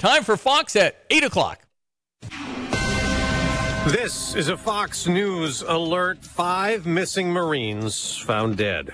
Time for Fox at 8 o'clock. This is a Fox News alert. Five missing Marines found dead.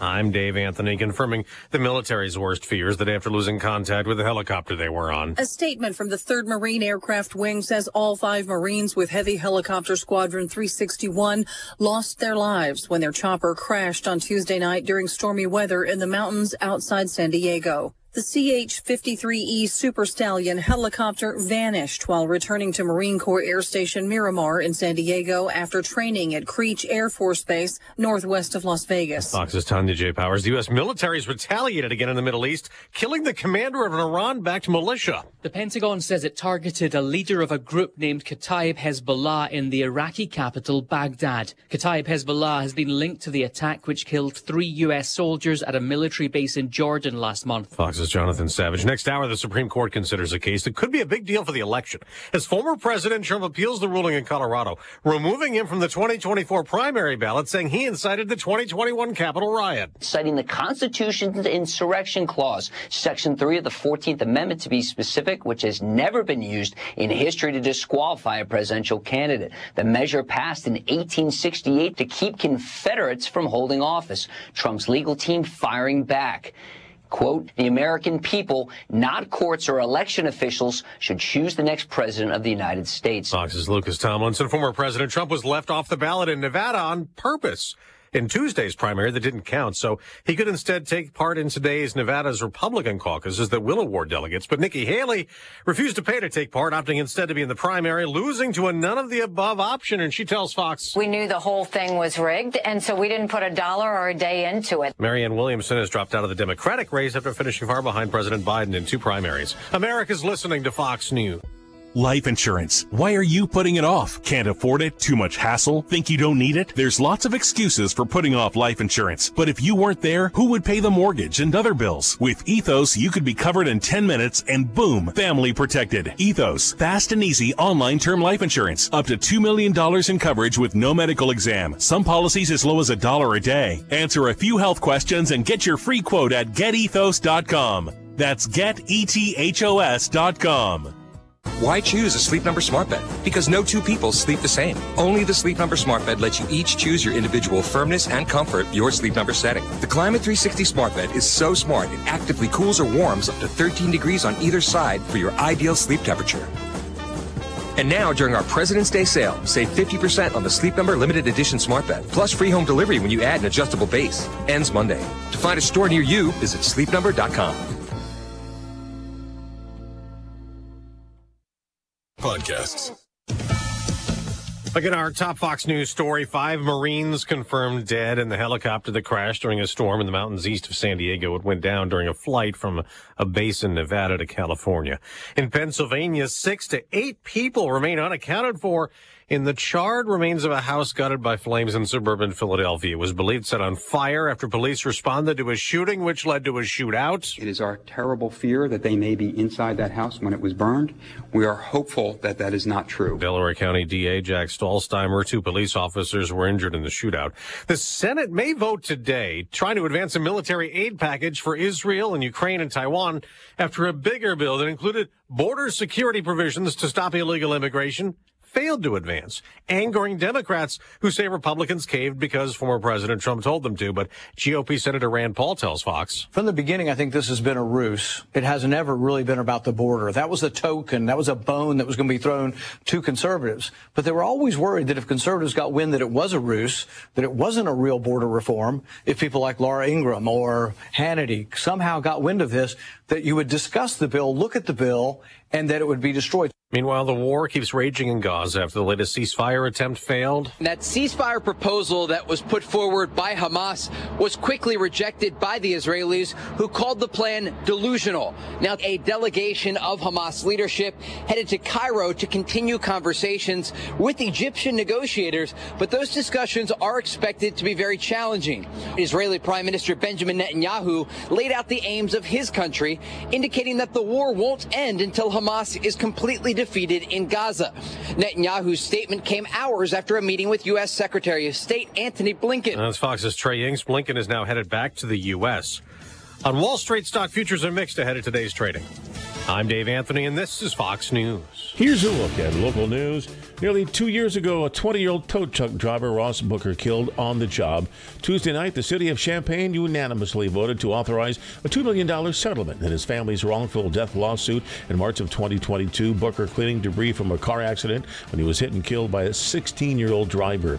I'm Dave Anthony, confirming the military's worst fears that after losing contact with the helicopter they were on. A statement from the 3rd Marine Aircraft Wing says all five Marines with Heavy Helicopter Squadron 361 lost their lives when their chopper crashed on Tuesday night during stormy weather in the mountains outside San Diego. The CH-53E Super Stallion helicopter vanished while returning to Marine Corps Air Station Miramar in San Diego after training at Creech Air Force Base northwest of Las Vegas. Fox's Tanya J. Powers. The U.S. military has retaliated again in the Middle East, killing the commander of an Iran-backed militia. The Pentagon says it targeted a leader of a group named Kataib Hezbollah in the Iraqi capital, Baghdad. Kataib Hezbollah has been linked to the attack which killed three U.S. soldiers at a military base in Jordan last month. Fox's Jonathan Savage. Next hour, the Supreme Court considers a case that could be a big deal for the election. As former President Trump appeals the ruling in Colorado, removing him from the 2024 primary ballot, saying he incited the 2021 Capitol riot. Citing the Constitution's insurrection clause, Section 3 of the 14th Amendment to be specific, which has never been used in history to disqualify a presidential candidate. The measure passed in 1868 to keep Confederates from holding office. Trump's legal team firing back. Quote, the American people, not courts or election officials, should choose the next president of the United States. Fox's Lucas Tomlinson. Former President Trump was left off the ballot in Nevada on purpose in Tuesday's primary that didn't count. So he could instead take part in today's Nevada's Republican caucuses that will award delegates. But Nikki Haley refused to pay to take part, opting instead to be in the primary, losing to a none of the above option. And she tells Fox, We knew the whole thing was rigged, and so we didn't put a dollar or a day into it. Marianne Williamson has dropped out of the Democratic race after finishing far behind President Biden in two primaries. America's listening to Fox News. Life insurance. Why are you putting it off? Can't afford it? Too much hassle? Think you don't need it? There's lots of excuses for putting off life insurance. But if you weren't there, who would pay the mortgage and other bills? With Ethos, you could be covered in 10 minutes and boom, family protected. Ethos, fast and easy online term life insurance. Up to $2 million in coverage with no medical exam. Some policies as low as a dollar a day. Answer a few health questions and get your free quote at getethos.com. That's getethos.com. Why choose a Sleep Number smart bed? Because no two people sleep the same. Only the Sleep Number smart bed lets you each choose your individual firmness and comfort, your Sleep Number setting. The Climate 360 smart bed is so smart it actively cools or warms up to 13 degrees on either side for your ideal sleep temperature. And now, during our President's Day sale, save 50% on the Sleep Number limited edition smart bed, plus free home delivery when you add an adjustable base. Ends Monday. To find a store near you, visit sleepnumber.com. Podcasts. Again, our top Fox News story. Five Marines confirmed dead in the helicopter that crashed during a storm in the mountains east of San Diego. It went down during a flight from a base in Nevada to California. In Pennsylvania, six to eight people remain unaccounted for in the charred remains of a house gutted by flames in suburban Philadelphia. It was believed set on fire after police responded to a shooting, which led to a shootout. It is our terrible fear that they may be inside that house when it was burned. We are hopeful that that is not true. Delaware County DA Jack Stollsteimer, two police officers were injured in the shootout. The Senate may vote today trying to advance a military aid package for Israel and Ukraine and Taiwan after a bigger bill that included border security provisions to stop illegal immigration failed to advance, angering Democrats who say Republicans caved because former President Trump told them to. But GOP Senator Rand Paul tells Fox. From the beginning, I think this has been a ruse. It has never really been about the border. That was a token. That was a bone that was going to be thrown to conservatives. But they were always worried that if conservatives got wind that it was a ruse, that it wasn't a real border reform, if people like Laura Ingraham or Hannity somehow got wind of this, that you would discuss the bill, look at the bill, and that it would be destroyed. Meanwhile, the war keeps raging in Gaza after the latest ceasefire attempt failed. That ceasefire proposal that was put forward by Hamas was quickly rejected by the Israelis, who called the plan delusional. Now, a delegation of Hamas leadership headed to Cairo to continue conversations with Egyptian negotiators, but those discussions are expected to be very challenging. Israeli Prime Minister Benjamin Netanyahu laid out the aims of his country, indicating that the war won't end until Hamas is completely defeated in Gaza. Netanyahu's statement came hours after a meeting with U.S. Secretary of State Antony Blinken. That's Fox's Trey Yingst. Blinken is now headed back to the U.S. On Wall Street, stock futures are mixed ahead of today's trading. I'm Dave Anthony, and this is Fox News. Here's a look at local news. Nearly two years ago, a 20 year old tow truck driver, Ross Booker, killed on the job. Tuesday night, the city of Champaign unanimously voted to authorize a $2 million settlement in his family's wrongful death lawsuit in March of 2022. Booker cleaning debris from a car accident when he was hit and killed by a 16 year old driver.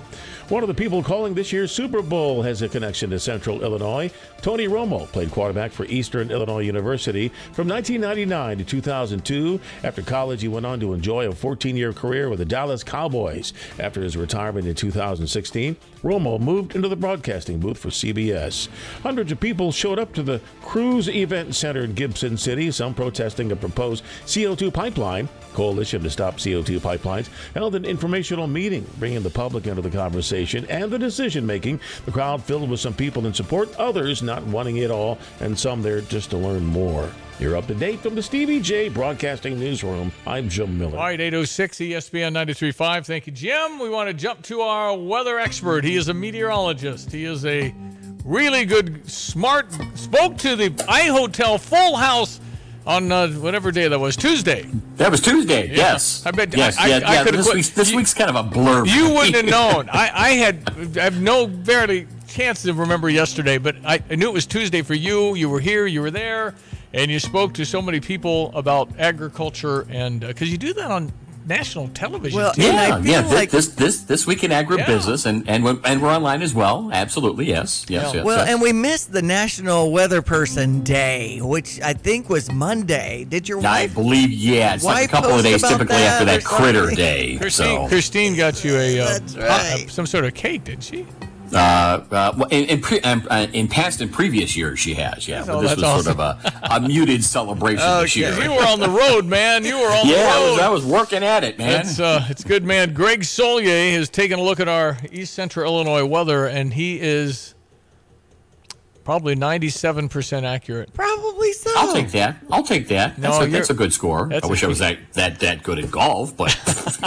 One of the people calling this year's Super Bowl has a connection to Central Illinois. Tony Romo played quarterback for Eastern Illinois University from 1999 to 2002. After college, he went on to enjoy a 14 year career with the Dallas Cowboys. After his retirement in 2016, Romo moved into the broadcasting booth for CBS. Hundreds of people showed up to the Cruise Event Center in Gibson City, some protesting a proposed CO2 pipeline. Coalition to Stop CO2 Pipelines held an informational meeting, bringing the public into the conversation and the decision making. The crowd filled with some people in support, others not wanting it all, and some there just to learn more. You're up to date from the Stevie Jay Broadcasting Newsroom. I'm Jim Miller. All right, 806 ESPN 93.5. Thank you, Jim. We want to jump to our weather expert. He is a meteorologist. He is a really good, smart, spoke to the iHotel Full House on uh, whatever day that was, Tuesday. That was Tuesday. Yeah. Yes. I bet. Yes. I, yeah. I, yeah. I could this, week's, this you, week's kind of a blur. You wouldn't have known. I, I had I have no barely chance to remember yesterday, but I, I knew it was Tuesday for you. You were here. You were there, and you spoke to so many people about agriculture, and because you do that on national television. Well, too. I Yeah, feel yeah. This, like- this this this week in agribusiness, and and we're, and we're online as well. Absolutely, yes, yes, yes. well, yes. and we missed the National Weather Person Day, which I think was Monday. Did your I wife? believe yeah. It's like a couple of days typically that after that critter day. Christine, so. Christine got you a, uh, That's uh, right. some sort of cake, did she? Uh, uh, in, in, pre, um, uh, in past and previous years, she has, yeah. Oh, But this was sort of a, a muted celebration this year. You were on the road, man. You were on yeah, the road. was, I was working at it, man. It's uh, it's good, man. Greg Soulje has taken a look at our East Central Illinois weather, and he is probably ninety-seven percent accurate. Probably so. I'll take that. I'll take that. No, That's, a, that's a good score. that's I wish I was that, that that good at golf, but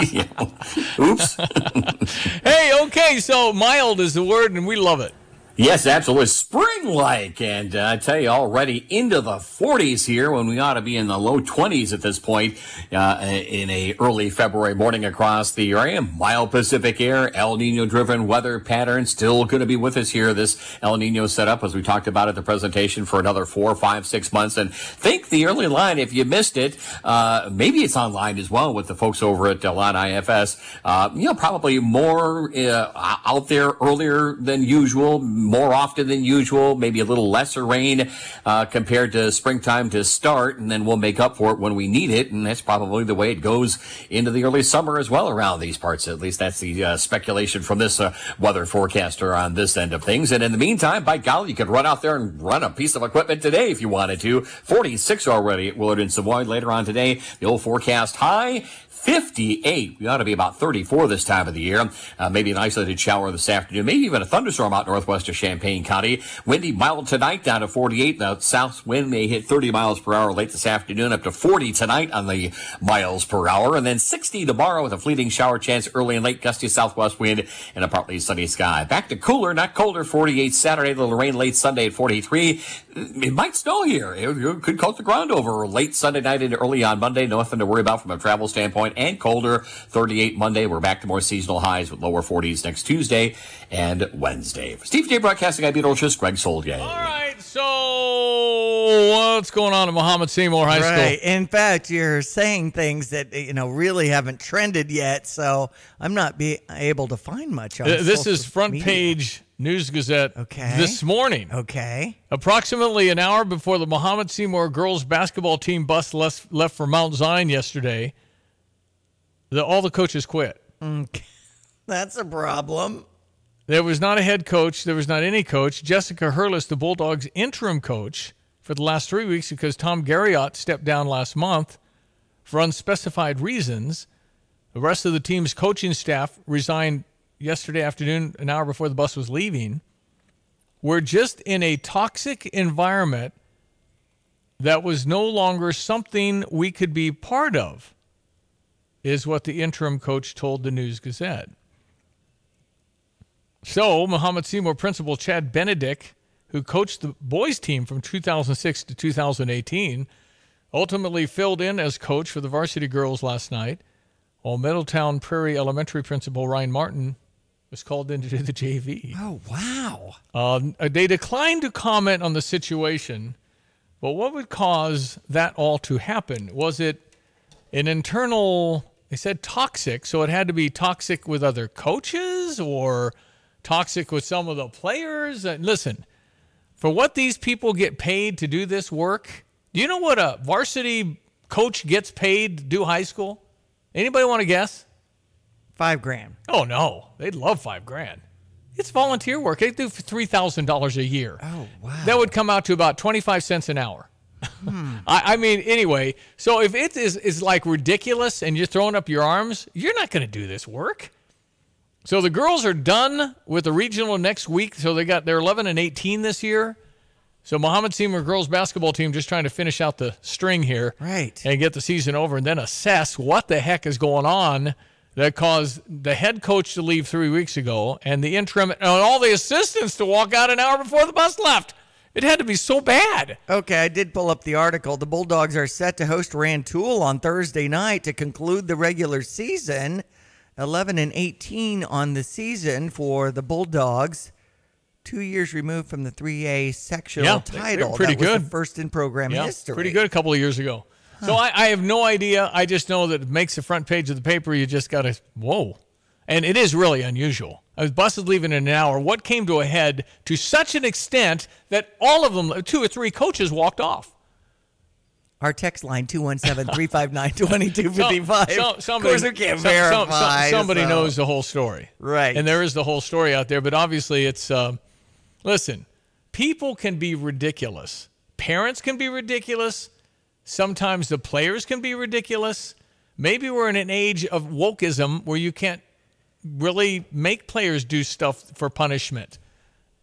you know, oops. Hey, okay, so mild is the word, and we love it. Yes, absolutely. Spring like. And uh, I tell you, already into the 40s here when we ought to be in the low 20s at this point uh, in a early February morning across the area. Mild Pacific air, El Nino driven weather pattern still going to be with us here. This El Nino setup, as we talked about at the presentation, for another four, five, six months. And think the early line, if you missed it, uh, maybe it's online as well with the folks over at Line IFS. Uh, you know, probably more uh, out there earlier than usual, more often than usual, maybe a little lesser rain uh, compared to springtime to start, and then we'll make up for it when we need it. And that's probably the way it goes into the early summer as well around these parts. At least that's the uh, speculation from this uh, weather forecaster on this end of things. And in the meantime, by golly, you could run out there and run a piece of equipment today if you wanted to. 46 already at Willard and Savoy later on today. The old forecast high. 58. We ought to be about 34 this time of the year. Uh, maybe an isolated shower this afternoon. Maybe even a thunderstorm out northwest of Champaign County. Windy mild tonight down to 48. The south wind may hit 30 miles per hour late this afternoon, up to 40 tonight on the miles per hour. And then 60 tomorrow with a fleeting shower chance early and late gusty southwest wind and a partly sunny sky. Back to cooler, not colder. 48 Saturday, a little rain late Sunday at 43. It might snow here. It, it could coat the ground over late Sunday night and early on Monday. Nothing to worry about from a travel standpoint. And colder, 38 Monday. We're back to more seasonal highs with lower 40s next Tuesday and Wednesday. For Steve J. Broadcasting, I'm Peter Olshes, Greg Soulje. All right, so what's going on at Mahomet-Seymour High Right. School? In fact, you're saying things that you know really haven't trended yet, so I'm not be able to find much on. Th- This is front media. page News Gazette Okay. this morning. Okay. Approximately an hour before the Mahomet-Seymour girls basketball team bus left, left for Mount Zion yesterday, the, all the coaches quit. Okay. Mm, that's a problem. There was not a head coach. There was not any coach. Jessica Hurlis, the Bulldogs' interim coach for the last three weeks, because Tom Garriott stepped down last month for unspecified reasons. The rest of the team's coaching staff resigned yesterday afternoon, an hour before the bus was leaving. We're just in a toxic environment that was no longer something we could be part of, is what the interim coach told the News Gazette. So, Mahomet-Seymour principal Chad Benedict, who coached the boys team from 2006 to 2018, ultimately filled in as coach for the varsity girls last night, while Middletown Prairie Elementary principal Ryan Martin was called in to do the JV. Oh, wow. Um, they declined to comment on the situation, but what would cause that all to happen? Was it an internal, they said toxic, so it had to be toxic with other coaches or toxic with some of the players? And listen, for what these people get paid to do this work, do you know what a varsity coach gets paid to do high school? Anybody want to guess? Five grand. Oh no, they'd love five grand. It's volunteer work. They do for three thousand dollars a year. Oh wow. That would come out to about twenty five cents an hour. Hmm. I, I mean, anyway. So if it is is like ridiculous and you're throwing up your arms, you're not going to do this work. So the girls are done with the regional next week. So they got they're eleven and eighteen this year. So Mahomet-Seymour girls basketball team just trying to finish out the string here, right, and get the season over, and then assess what the heck is going on that caused the head coach to leave three weeks ago, and the interim and all the assistants to walk out an hour before the bus left. It had to be so bad. Okay, I did pull up the article. The Bulldogs are set to host Rantoul on Thursday night to conclude the regular season. 11 and 18 on the season for the Bulldogs. Two years removed from the 3A sectional Yeah, title. pretty that was good. the first in program Yeah, history. Pretty good a couple of years ago. So I, I have no idea. I just know that it makes the front page of the paper. You just got to, whoa. And it is really unusual. I was busted leaving in an hour. What came to a head to such an extent that all of them, two or three coaches, walked off? Our text line 217-359-2255. So- of somebody, course, we can't some- verify. some- somebody so- knows the whole story. Right. And there is the whole story out there. But obviously, it's, uh, listen, people can be ridiculous. Parents can be ridiculous. Sometimes the players can be ridiculous. Maybe we're in an age of wokeism where you can't really make players do stuff for punishment.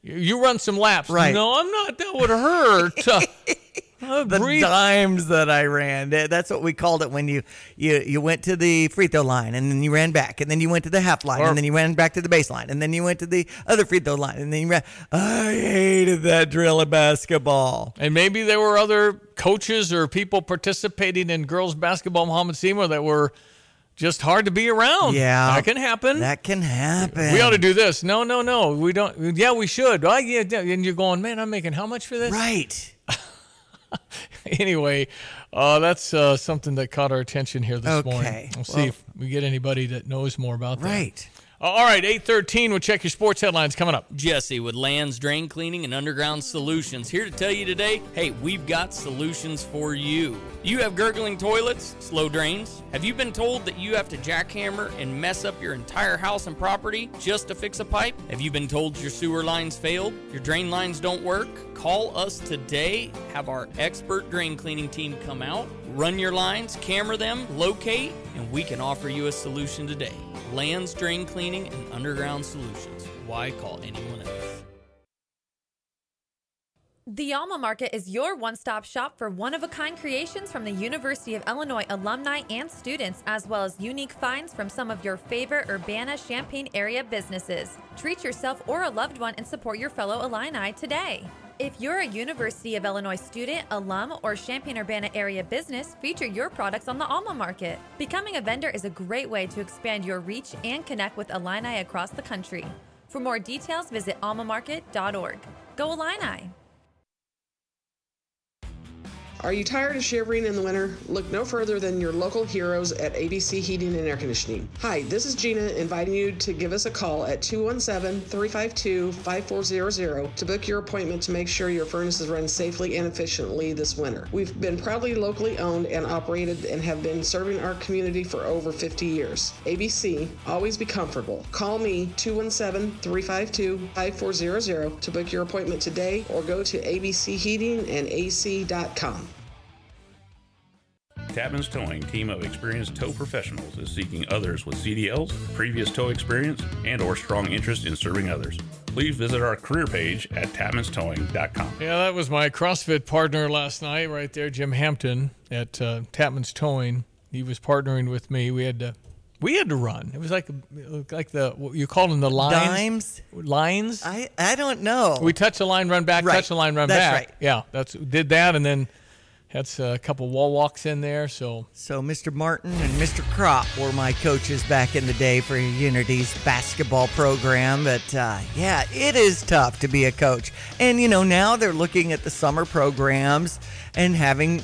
You- You run some laps. Right. No, I'm not. That would hurt. Uh, the breathe. dimes that I ran. That's what we called it when you, you you went to the free throw line and then you ran back and then you went to the half line Or- and then you ran back to the baseline and then you went to the other free throw line and then you ran. I hated that drill of basketball. And maybe there were other coaches or people participating in girls basketball, Mahomet-Seymour, that were just hard to be around. Yeah. that can happen. That can happen. we ought to do this. No, no, no. We don't. Yeah, we should. Oh, yeah. And you're going, man. I'm making how much for this? Right. anyway, uh, that's uh, something that caught our attention here this morning. Okay. morning. We'll see Well- if we get anybody that knows more about that. Right. Uh, all right, eight thirteen. We'll check your sports headlines coming up. Jesse with Lands Drain Cleaning and Underground Solutions here to tell you today hey, we've got solutions for you. You have gurgling toilets, slow drains? Have you been told that you have to jackhammer and mess up your entire house and property just to fix a pipe? Have you been told your sewer lines failed? Your drain lines don't work? Call us today. Have our expert drain cleaning team come out, run your lines, camera them, locate, and we can offer you a solution today. Lands Drain Cleaning and Underground Solutions. Why call anyone else? The Alma Market is your one stop shop for one of a kind creations from the University of Illinois alumni and students, as well as unique finds from some of your favorite Urbana Champaign area businesses. Treat yourself or a loved one and support your fellow Illini today. If you're a University of Illinois student, alum, or Champaign Urbana area business, feature your products on the Alma Market. Becoming a vendor is a great way to expand your reach and connect with Illini across the country. For more details, visit almamarket.org. Go Illini! Are you tired of shivering in the winter? Look no further than your local heroes at ABC Heating and Air Conditioning. Hi, this is Gina inviting you to give us a call at 217 352 5400 to book your appointment to make sure your furnaces run safely and efficiently this winter. We've been proudly locally owned and operated and have been serving our community for over 50 years. ABC, always be comfortable. Call me 217 352 5400 to book your appointment today or go to abcheatingandac.com. Tapman's Towing team of experienced tow professionals is seeking others with CDLs, previous tow experience, and or strong interest in serving others. Please visit our career page at tapmanstowing.com. Yeah, that was my CrossFit partner last night, right there, Jim Hampton at uh, Tapman's Towing. He was partnering with me. We had to, we had to run. It was like like the what you call them the lines. Dimes? Lines. I I don't know. We touch the line, run back. Right. Touch the line, run That's back. right. Yeah, that's did that, and then Had a couple wall walks in there. So, so Mr. Martin and Mr. Crop were my coaches back in the day for Unity's basketball program. But uh, yeah, it is tough to be a coach. And you know, now they're looking at the summer programs and having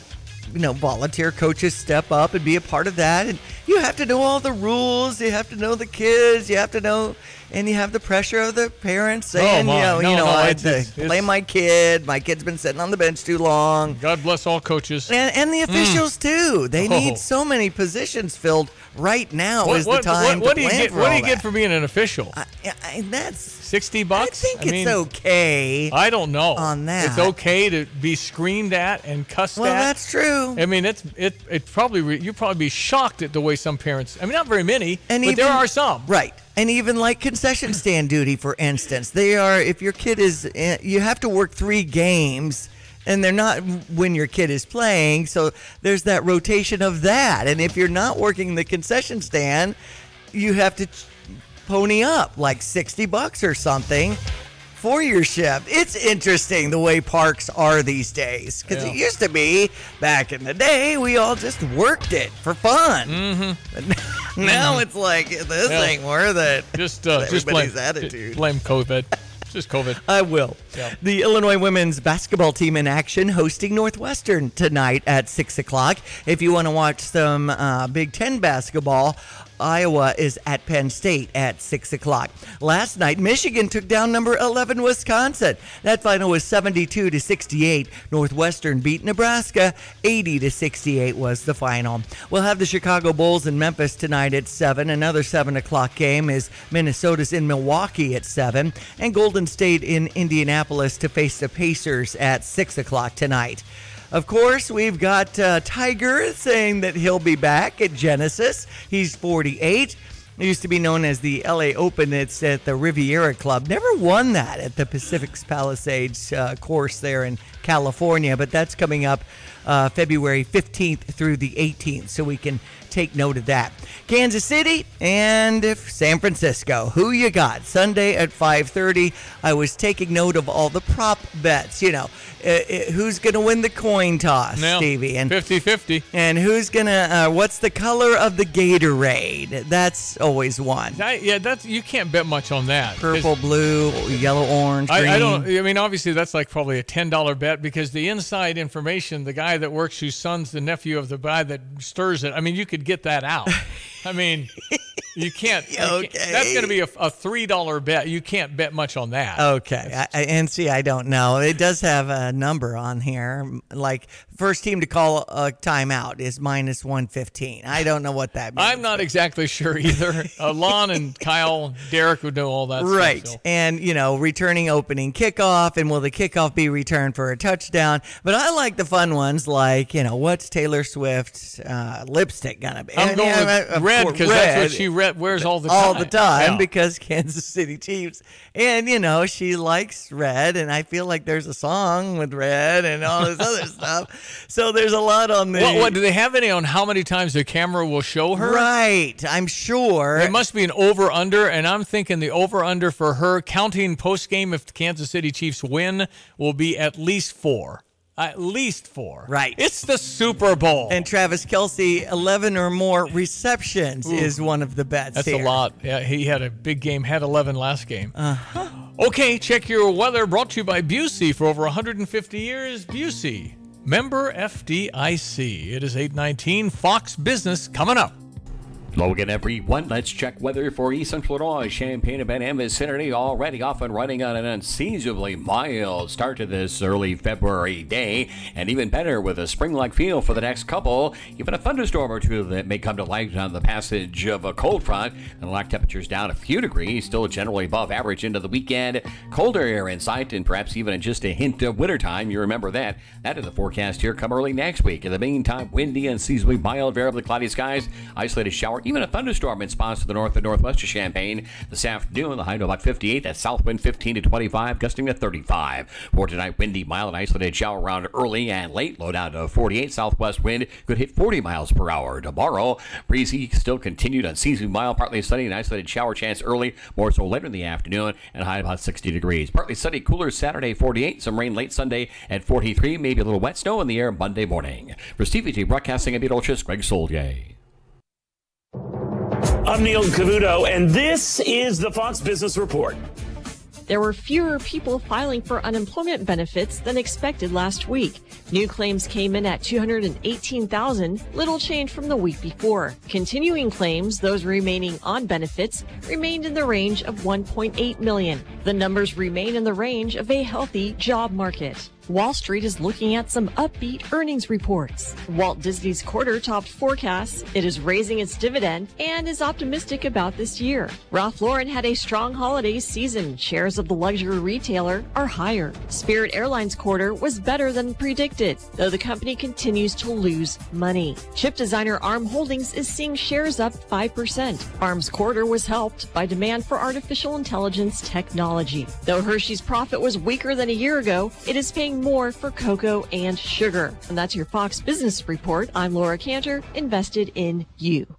you know volunteer coaches step up and be a part of that and you have to know all the rules you have to know the kids you have to know and you have the pressure of the parents saying, my. you know, No, you know, no, I had to play my kid. My kid's been sitting on the bench too long. God bless all coaches. And, and the Mm. officials too. They Oh. need so many positions filled right now. what, is what, the time what, what to do you plan get? for What do you get for being an official? I, that's sixty bucks. I think it's okay. I don't know on that. It's okay to be screamed at and cussed Well, at. that's true. I mean, it's it. It probably re- you'd probably be shocked at the way some parents. I mean, not very many, And but there are some. Right. And even like concession stand duty, for instance, they are, if your kid is, eh, you have to work three games and they're not when your kid is playing. So there's that rotation of that. And if you're not working the concession stand, you have to ch- pony up like 60 bucks or something for your shift. It's interesting the way parks are these days because it used to be back in the day, we all just worked it for fun. Mm-hmm. now it's like this Yeah. ain't worth it. Just uh, just blame Everybody's attitude. Blame COVID. Just COVID. I will. Yeah. The Illinois women's basketball team in action hosting Northwestern tonight at 6 o'clock. If you want to watch some uh, Big Ten basketball, Iowa is at Penn State at 6 o'clock. Last night, Michigan took down number 11 Wisconsin. That final was 72 to 68. Northwestern beat Nebraska 80 to 68 was the final. We'll have the Chicago Bulls in Memphis tonight at 7. Another 7 o'clock game is Minnesota's in Milwaukee at 7. And Golden State in Indianapolis to face the Pacers at 6 o'clock tonight. Of course, we've got uh, Tiger saying that he'll be back at Genesis. He's 48. It used to be known as the LA Open. It's at the Riviera Club. Never won that at the Pacific Palisades uh, course there in California, but that's coming up uh, February 15th through the 18th, so we can take note of that. Kansas City and San Francisco. Who you got? Sunday at 5:30. I was taking note of all the prop bets. You know, uh, uh, who's going to win the coin toss, Stevie? And 50-50. And who's gonna? Uh, what's the color of the Gatorade? That's always one. I, yeah, that's you can't bet much on that. Purple, blue, yellow, orange, green. I, I don't. I mean, obviously, that's like probably a ten dollar bet because the inside information, the guy that works, whose son's the nephew of the guy that stirs it. I mean, you could get that out. I mean, you can't. you can't- Okay. that's going to be a, a three dollar bet. You can't bet much on that. Okay, I, I, and see, I don't know. It does have a number on here. Like first team to call a timeout is minus one fifteen. I don't know what that means. I'm not exactly sure either. Uh, Lon and Kyle, Derek would know all that. stuff, Right. so. And, you know, returning opening kickoff, and will the kickoff be returned for a touchdown? But I like the fun ones like, you know, what's Taylor Swift's uh, lipstick going to be? I'm And, going yeah, with red because that's what she re- wears all the all time. the time Yeah. because Kansas City Chiefs. And, you know, she likes red, and I feel like there's a song with red and all this other stuff. So there's a lot on the. What, what do they have any on how many times the camera will show her? Right, I'm sure. It must be an over under, and I'm thinking the over under for her counting post game if the Kansas City Chiefs win will be at least four. At least four. Right. It's the Super Bowl. And Travis Kelce, 11 or more receptions Ooh. is one of the bets. That's here. a lot. Yeah, he had a big game, had 11 last game. Uh-huh. Okay, check your weather brought to you by Busey for over 150 years. Busey, member FDIC. It is 819 Fox Business coming up. Hello again, everyone. Let's check weather for East Central Illinois. Champaign and Van vicinity already off and running on an unseasonably mild start to this early February day, and even better with a spring-like feel for the next couple. Even a thunderstorm or two that may come to light on the passage of a cold front, and lock temperatures down a few degrees, still generally above average into the weekend. Colder air in sight, and perhaps even just a hint of wintertime. You remember that. That is the forecast here come early next week. In the meantime, windy and seasonably mild, variably cloudy skies, isolated shower even a thunderstorm in spots to the north and northwest of Champaign. This afternoon, the high to about 58. That south wind 15 to 25, gusting to 35. For tonight, windy, mild, and isolated shower around early and late. Low down to 48. Southwest wind could hit 40 miles per hour. Tomorrow, breezy still continued unseasonably mild, partly sunny, and isolated shower chance early, more so later in the afternoon, and high about 60 degrees. Partly sunny, cooler Saturday 48. Some rain late Sunday at 43. Maybe a little wet snow in the air Monday morning. For Stevie Jay Broadcasting, I'm Beetlejuice, Greg Soulje. I'm Neil Cavuto, and this is the Fox Business Report. There were fewer people filing for unemployment benefits than expected last week. New claims came in at 218,000, little change from the week before. Continuing claims, those remaining on benefits, remained in the range of 1.8 million. The numbers remain in the range of a healthy job market. Wall Street is looking at some upbeat earnings reports. Walt Disney's quarter topped forecasts, it is raising its dividend, and is optimistic about this year. Ralph Lauren had a strong holiday season. Shares of the luxury retailer are higher. Spirit Airlines quarter was better than predicted, though the company continues to lose money. Chip designer ARM Holdings is seeing shares up 5%. ARM's quarter was helped by demand for artificial intelligence technology. Though Hershey's profit was weaker than a year ago, it is paying more for cocoa and sugar. And that's your Fox Business Report. I'm Laura Cantor, invested in you.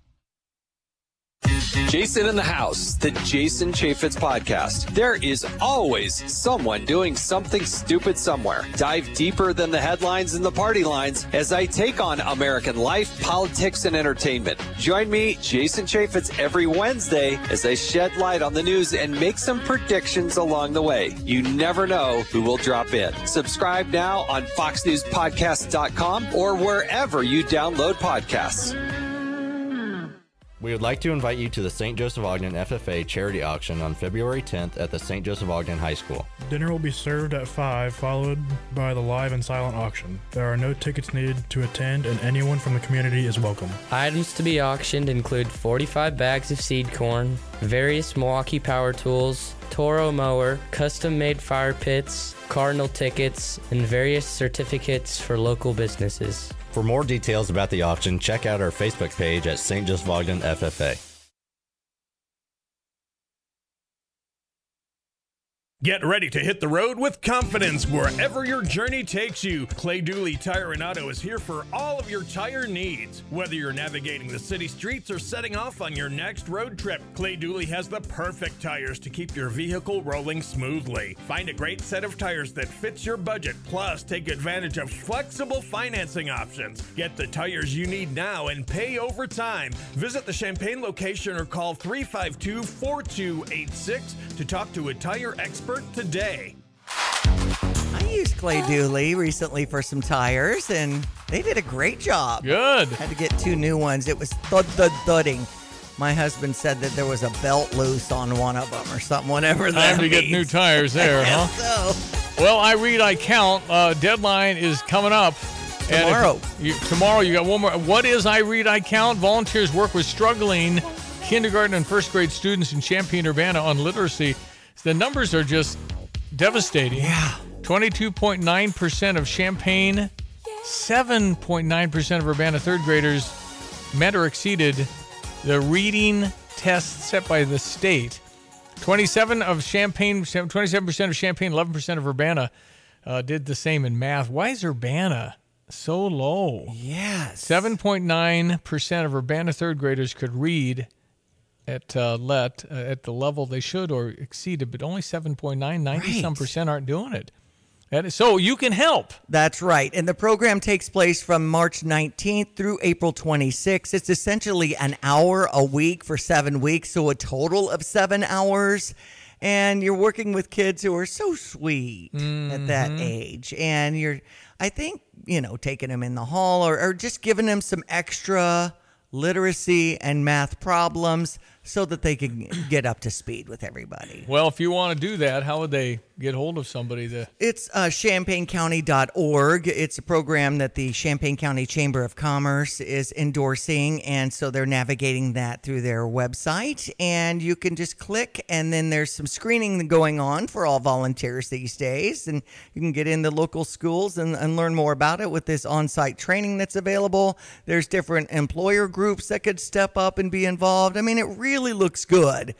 Jason in the House, the Jason Chaffetz podcast. There is always someone doing something stupid somewhere. Dive deeper than the headlines and the party lines as I take on American life, politics, and entertainment. Join me, Jason Chaffetz, every Wednesday as I shed light on the news and make some predictions along the way. You never know who will drop in. Subscribe now on FoxNewsPodcast.com or wherever you download podcasts. We would like to invite you to the St. Joseph Ogden FFA charity auction on February 10th at the St. Joseph Ogden High School. Dinner will be served at 5, followed by the live and silent auction. There are no tickets needed to attend, and anyone from the community is welcome. Items to be auctioned include 45 bags of seed corn, various Milwaukee power tools, Toro mower, custom made fire pits, Cardinal tickets, and various certificates for local businesses. For more details about the auction, check out our Facebook page at St. Just Ogden FFA. Get ready to hit the road with confidence wherever your journey takes you. Clay Dooley Tire and Auto is here for all of your tire needs. Whether you're navigating the city streets or setting off on your next road trip, Clay Dooley has the perfect tires to keep your vehicle rolling smoothly. Find a great set of tires that fits your budget, plus take advantage of flexible financing options. Get the tires you need now and pay over time. Visit the Champaign location or call 352 4286 to talk to a tire expert today. I used Clay Dooley recently for some tires, and they did a great job. Good. Had to get two new ones. It was thud thud thudding. My husband said that there was a belt loose on one of them or something. Whatever that Time to get new tires there, huh? so. Well, I read, I count. Uh, deadline is coming up. Tomorrow. You, tomorrow, you got one more. What is I read, I count? Volunteers work with struggling kindergarten and first grade students in Champaign Urbana on literacy. The numbers are just devastating. Yeah. 22.9% of Champaign, 7.9% of Urbana third graders met or exceeded the reading test set by the state. 27 of Champaign, 27% of Champaign, 11% of Urbana uh, did the same in math. Why is Urbana so low? Yes. 7.9% of Urbana third graders could read at uh, let uh, at the level they should or exceeded, but only 7.9, 90 some Right. percent aren't doing it. So you can help. That's right. And the program takes place from March 19th through April 26th. It's essentially an hour a week for seven weeks, so a total of seven hours. And you're working with kids who are so sweet at that Mhm. age. And you're, I think, you know, taking them in the hall or, or just giving them some extra literacy and math problems so that they can get up to speed with everybody. Well, if you want to do that, how would they get hold of somebody to It's uh, champaigncounty.org. It's a program that the Champaign County Chamber of Commerce is endorsing. And so they're navigating that through their website. And you can just click, and then there's some screening going on for all volunteers these days. And you can get in the local schools and, and learn more about it with this on site training that's available. There's different employer groups that could step up and be involved. I mean, it really looks good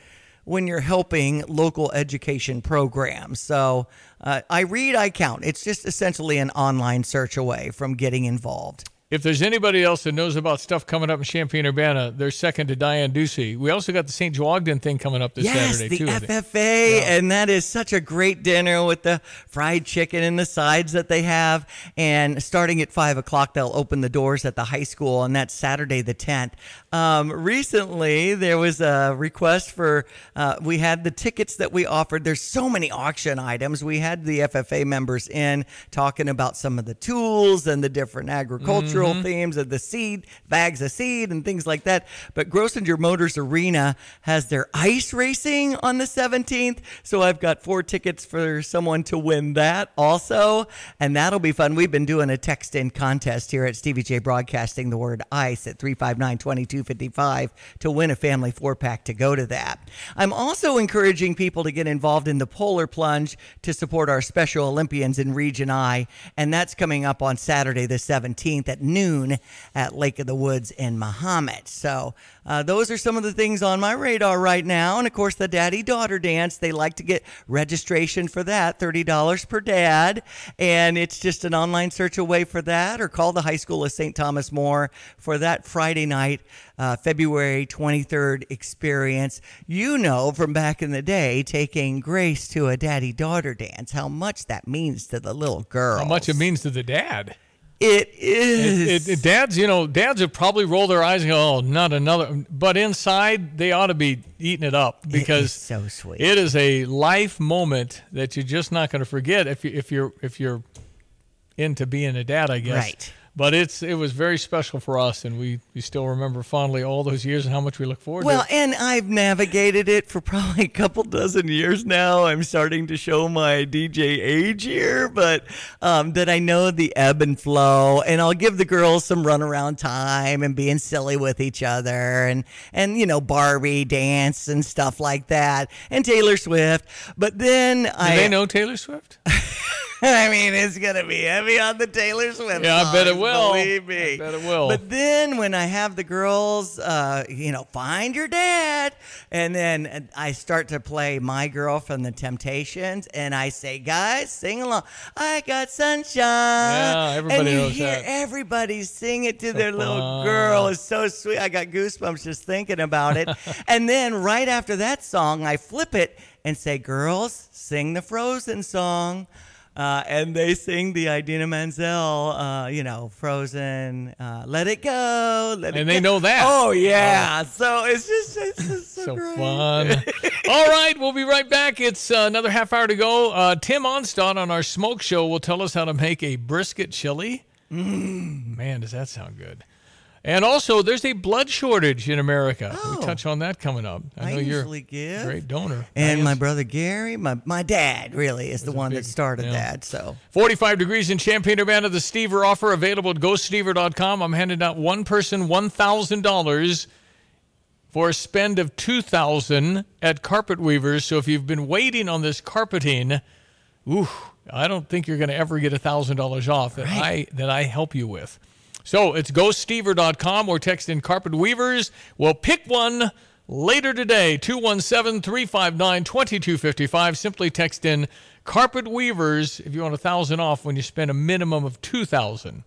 when you're helping local education programs. So uh, I read, I count. It's just essentially an online search away from getting involved. If there's anybody else that knows about stuff coming up in Champaign Urbana, they're second to Diane Ducey. We also got the St. joegden thing coming up this yes, Saturday the too. FFA, and that is such a great dinner with the fried chicken and the sides that they have. And starting at five o'clock, they'll open the doors at the high school, and that's Saturday the tenth. Um, recently, there was a request for. Uh, we had the tickets that we offered. There's so many auction items. We had the FFA members in talking about some of the tools and the different agricultural Mm-hmm. themes of the seed bags of seed and things like that. But Grossinger Motors Arena has their ice racing on the 17th, so I've got four tickets for someone to win that also, and that'll be fun. We've been doing a text in contest here at Stevie Jay Broadcasting the word ice at 359-2255 to win a family four pack to go to that. I'm also encouraging people to get involved in the polar plunge to support our Special Olympians in Region I, and that's coming up on Saturday the 17th at noon at Lake of the Woods in Mahomet. So uh, those are some of the things on my radar right now, and of course the daddy daughter dance. They like to get registration for that, thirty dollars per dad, and it's just an online search away for that, or call the High School of St. Thomas More for that Friday night. Uh, February 23rd experience. You know from back in the day, taking Grace to a daddy daughter dance, how much that means to the little girl. How much it means to the dad. It is. It, it, dads, you know, dads would probably roll their eyes and go, "Oh, not another." But inside, they ought to be eating it up because so sweet. It is a life moment that you're just not going to forget if you if you're if you're into being a dad, I guess. Right. But it's it was very special for us, and we, we still remember fondly all those years and how much we look forward Well, to. it. and I've navigated it for probably a couple dozen years now. I'm starting to show my DJ age here, but um, that I know the ebb and flow, and I'll give the girls some runaround time and being silly with each other, and and you know Barbie dance and stuff like that, and Taylor Swift. But then I Do I they know Taylor Swift? I mean, it's gonna be heavy on the Taylor Swift. Yeah, I bet it will. Believe me. I bet it will. But then when I have the girls, uh, you know, find your dad, and then I start to play "My Girl" from the Temptations, and I say, guys, sing along. I got sunshine. Yeah, everybody and you knows hear that. everybody sing it to their little girl. It's so sweet. I got goosebumps just thinking about it. and then right after that song, I flip it and say, girls, sing the Frozen song. Uh, and they sing the Idina Menzel, uh, you know, Frozen, uh, Let It Go. Let it And they go. know that. Oh, yeah. So it's just, it's just so, so great. fun. All right, we'll be right back. It's uh, another half hour to go. Uh, Tim Onstott on our smoke show will tell us how to make a brisket chili. Mm. Man, does that sound good. And also, there's a blood shortage in America. Oh. We touch on that coming up. I I know you're give. a great donor. And my brother Gary, my, my dad really is the one that started yeah. that. So 45 degrees in Champaign Urbana. The Stever offer available at GoStever.com. I'm handing out one person $1,000 for a spend of 2000 at Carpet Weavers. So if you've been waiting on this carpeting, ooh, I don't think you're going to ever get $1,000 off that I that I help you with. So it's GoStever.com or text in Carpet Weavers. We'll pick one later today, 217 359 2255. Simply text in Carpet Weavers if you want a 1000 off when you spend a minimum of 2000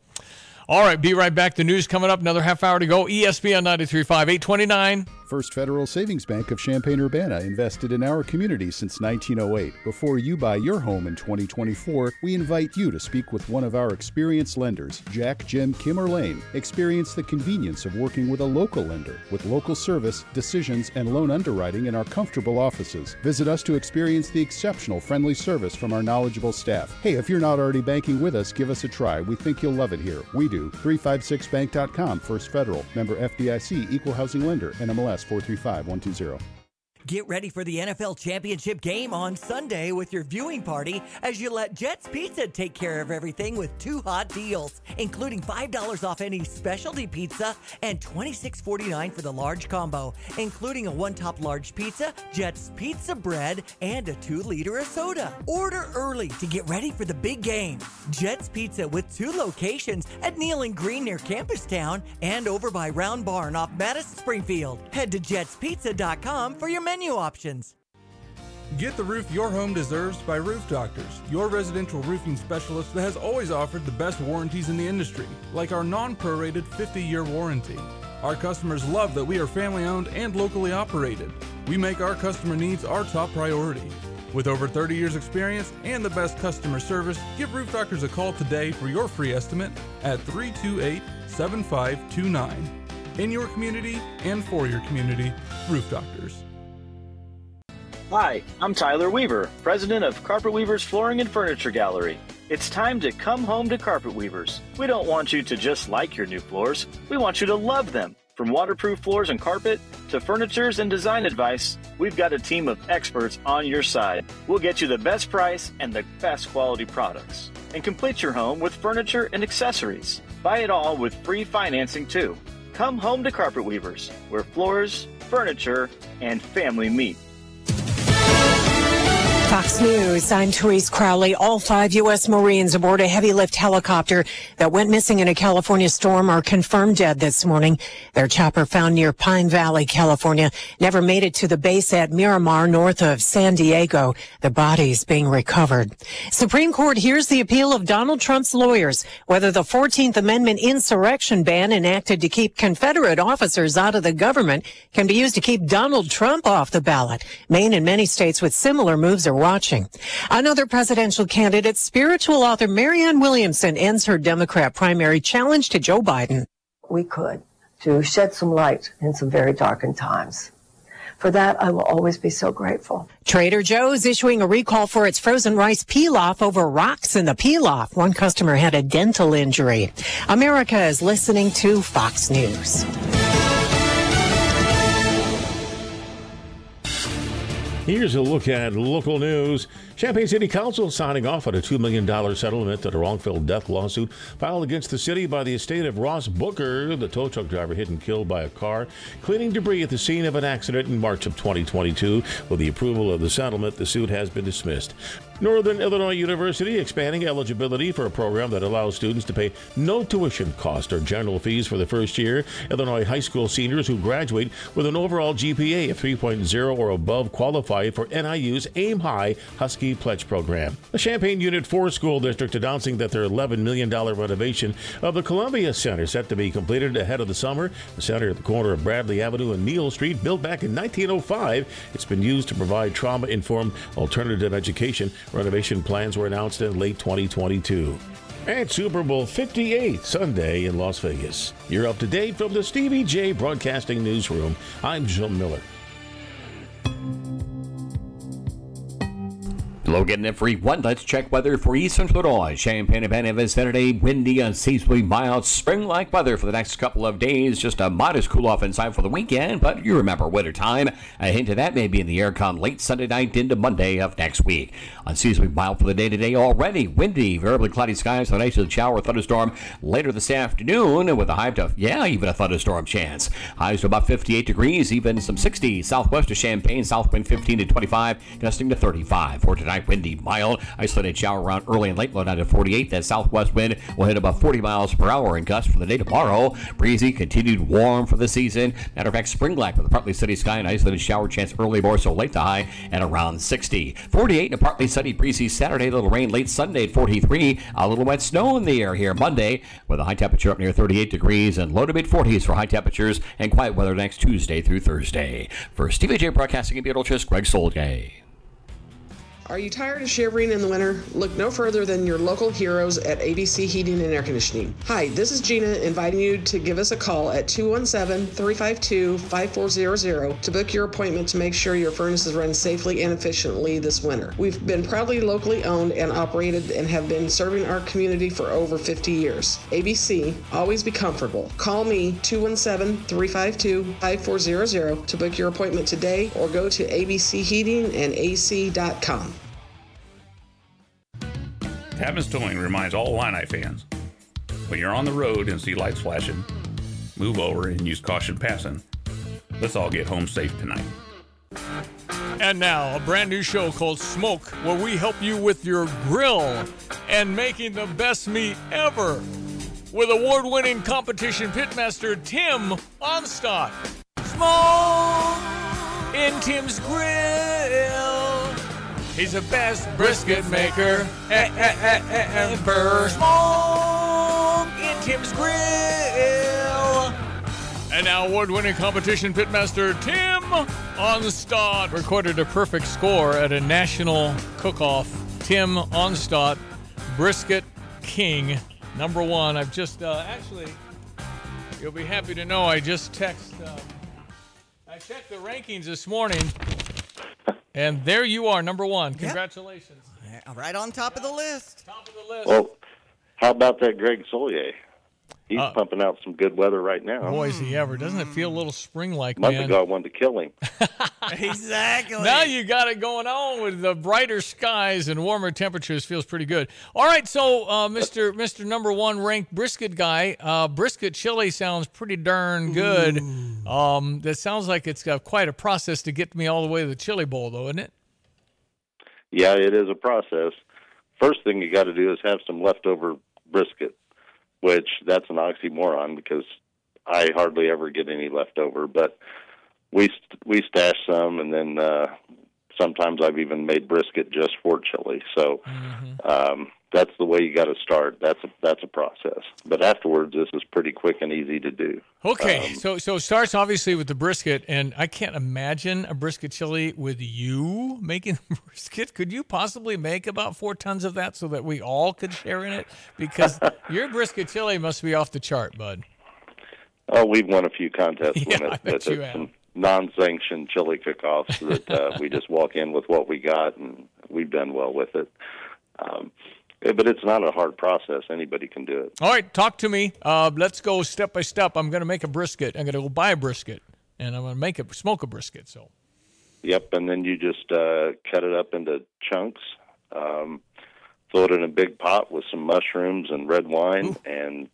All right, be right back. The news coming up. Another half hour to go. ESPN 935 829. First Federal Savings Bank of Champaign Urbana invested in our community since 1908. Before you buy your home in 2024, we invite you to speak with one of our experienced lenders, Jack, Jim, Kim, or Lane. Experience the convenience of working with a local lender with local service, decisions, and loan underwriting in our comfortable offices. Visit us to experience the exceptional friendly service from our knowledgeable staff. Hey, if you're not already banking with us, give us a try. We think you'll love it here. We do. 356bank.com, First Federal. Member FDIC, Equal Housing Lender, NMLS 435120. Get ready for the NFL Championship game on Sunday with your viewing party as you let Jets Pizza take care of everything with two hot deals, including $5 off any specialty pizza and $26.49 for the large combo, including a one top large pizza, Jets Pizza bread, and a two liter of soda. Order early to get ready for the big game. Jets Pizza with two locations at Neil and Green near Campus Town and over by Round Barn off Madison Springfield. Head to jetspizza.com for your menu options. Get the roof your home deserves by Roof Doctors, your residential roofing specialist that has always offered the best warranties in the industry, like our non prorated 50 year warranty. Our customers love that we are family owned and locally operated. We make our customer needs our top priority. With over 30 years' experience and the best customer service, give Roof Doctors a call today for your free estimate at 328 7529. In your community and for your community, Roof Doctors. Hi, I'm Tyler Weaver, president of Carpet Weavers Flooring and Furniture Gallery. It's time to come home to Carpet Weavers. We don't want you to just like your new floors, we want you to love them. From waterproof floors and carpet to furnitures and design advice, we've got a team of experts on your side. We'll get you the best price and the best quality products. And complete your home with furniture and accessories. Buy it all with free financing too. Come home to Carpet Weavers, where floors, furniture, and family meet. Fox News, I'm Therese Crowley. All five U.S. Marines aboard a heavy lift helicopter that went missing in a California storm are confirmed dead this morning. Their chopper found near Pine Valley, California, never made it to the base at Miramar north of San Diego. The bodies being recovered. Supreme Court hears the appeal of Donald Trump's lawyers whether the 14th Amendment insurrection ban enacted to keep Confederate officers out of the government can be used to keep Donald Trump off the ballot. Maine and many states with similar moves are watching. Another presidential candidate, spiritual author Marianne Williamson, ends her Democrat primary challenge to Joe Biden. We could to shed some light in some very darkened times. For that, I will always be so grateful. Trader Joe's issuing a recall for its frozen rice pilaf over rocks in the pilaf. One customer had a dental injury. America is listening to Fox News. Here's a look at local news. Champaign City Council signing off on a $2 million settlement to a wrongful death lawsuit filed against the city by the estate of Ross Booker, the tow truck driver hit and killed by a car, cleaning debris at the scene of an accident in March of 2022. With the approval of the settlement, the suit has been dismissed. Northern Illinois University expanding eligibility for a program that allows students to pay no tuition cost or general fees for the first year. Illinois high school seniors who graduate with an overall GPA of 3.0 or above qualify for NIU's Aim High Huskie Pledge Program. The Champaign Unit 4 school district announcing that their $11 million renovation of the Columbia Center set to be completed ahead of the summer. The center at the corner of Bradley Avenue and Neil Street, built back in 1905, it's been used to provide trauma-informed alternative education Renovation plans were announced in late 2022. And Super Bowl 58 Sunday in Las Vegas. You're up to date from the Stevie Jay Broadcasting Newsroom. I'm Jim Miller. Low getting it for one. Let's check weather for eastern Illinois. Champaign Urbana vicinity, windy, unseasonably mild, spring-like weather for the next couple of days. Just a modest cool-off inside for the weekend, but you remember winter time. A hint of that may be in the air come late Sunday night into Monday of next week. Unseasonably mild for the day today already. Windy, variably cloudy skies with an shower or thunderstorm later this afternoon with a high to, yeah, even a thunderstorm chance. Highs to about 58 degrees, even some 60 southwest of Champaign, south wind 15 to 25, gusting to 35 for tonight windy, mild. Isolated shower around early and late, low down to 48. That southwest wind will hit about 40 miles per hour in gusts for the day tomorrow. Breezy, continued warm for the season. Matter of fact, spring like with a partly sunny sky and isolated shower chance early, more so late to high at around 60. 48 and a partly sunny, breezy Saturday. A Little rain late Sunday at 43. A little wet snow in the air here Monday with a high temperature up near 38 degrees and low to mid 40s for high temperatures and quiet weather next Tuesday through Thursday. For Stevie Jay Broadcasting in Beetlejuice, Greg Soulje. Are you tired of shivering in the winter? Look no further than your local heroes at ABC Heating and Air Conditioning. Hi, this is Gina inviting you to give us a call at 217 352 5400 to book your appointment to make sure your furnaces run safely and efficiently this winter. We've been proudly locally owned and operated and have been serving our community for over 50 years. ABC, always be comfortable. Call me 217 352 5400 to book your appointment today or go to abcheatingandac.com. Tapman's Towing reminds all Illini fans when you're on the road and see lights flashing, move over and use caution passing. Let's all get home safe tonight. And now, a brand new show called Smoke, where we help you with your grill and making the best meat ever. With award winning competition pitmaster Tim Onstott. Smoke in Tim's Grill. He's the best brisket maker eh, eh, eh, ever. Smoke in Tim's Grill. And now, award winning competition pitmaster Tim Onstott recorded a perfect score at a national cook off. Tim Onstott, Brisket King, number one. I've just, uh, actually, you'll be happy to know I just text. Um, I checked the rankings this morning, and there you are, number one. Congratulations. Right on top of the list. Top of the list. Well, how about that Greg Soulje? He's pumping out some good weather right now. Boy, is he ever. Doesn't it feel a little spring like, A month man? ago, I wanted to kill him. exactly. Now you got it going on with the brighter skies and warmer temperatures. Feels pretty good. All right, so uh, Mr. Mr. Number One ranked brisket guy, uh, brisket chili sounds pretty darn good. Um, that sounds like it's got quite a process to get me all the way to the chili bowl, though, isn't it? Yeah, it is a process. First thing you got to do is have some leftover brisket, which that's an oxymoron because I hardly ever get any leftover. But we we stash some, and then uh, sometimes I've even made brisket just for chili. So um, that's the way you got to start. That's a that's a process. But afterwards, this is pretty quick and easy to do. Okay, so so it starts obviously with the brisket, and I can't imagine a brisket chili with you making the brisket. Could you possibly make about four tons of that so that we all could share in it? Because your brisket chili must be off the chart, bud. Oh, we've won a few contests Yeah, I with bet it. you With have. some non-sanctioned chili cook-offs that uh, we just walk in with what we got, and we've done well with it. Um, but it's not a hard process. Anybody can do it. All right, talk to me. Uh, let's go step by step. I'm going to make a brisket. I'm going to go buy a brisket, and I'm going to make it smoke a brisket. So Yep, and then you just uh, cut it up into chunks. Um, throw it in a big pot with some mushrooms and red wine, and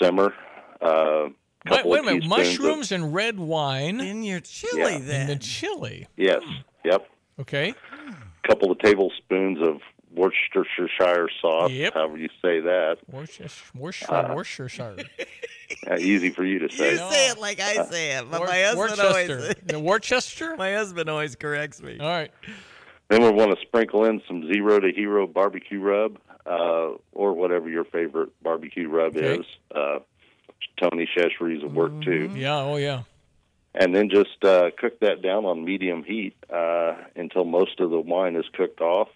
simmer. Uh, wait, wait a minute, teaspoons of- mushrooms and red wine in your chili. Yeah. Then in the chili. yes. Yep. Okay. A couple of tablespoons of Worcestershire sauce, Yep. however you say that. Worcestershire, Worcestershire, Uh, Worcestershire. Uh, easy for you to say. You say it like I say it, but Wor- my husband always The Worcester. my husband always corrects me. All right. Then we want to sprinkle in some zero to hero barbecue rub, uh, or whatever your favorite barbecue rub Okay. is. Tony Chachere's work too. Yeah. Oh yeah. And then just uh, cook that down on medium heat uh, until most of the wine is cooked off.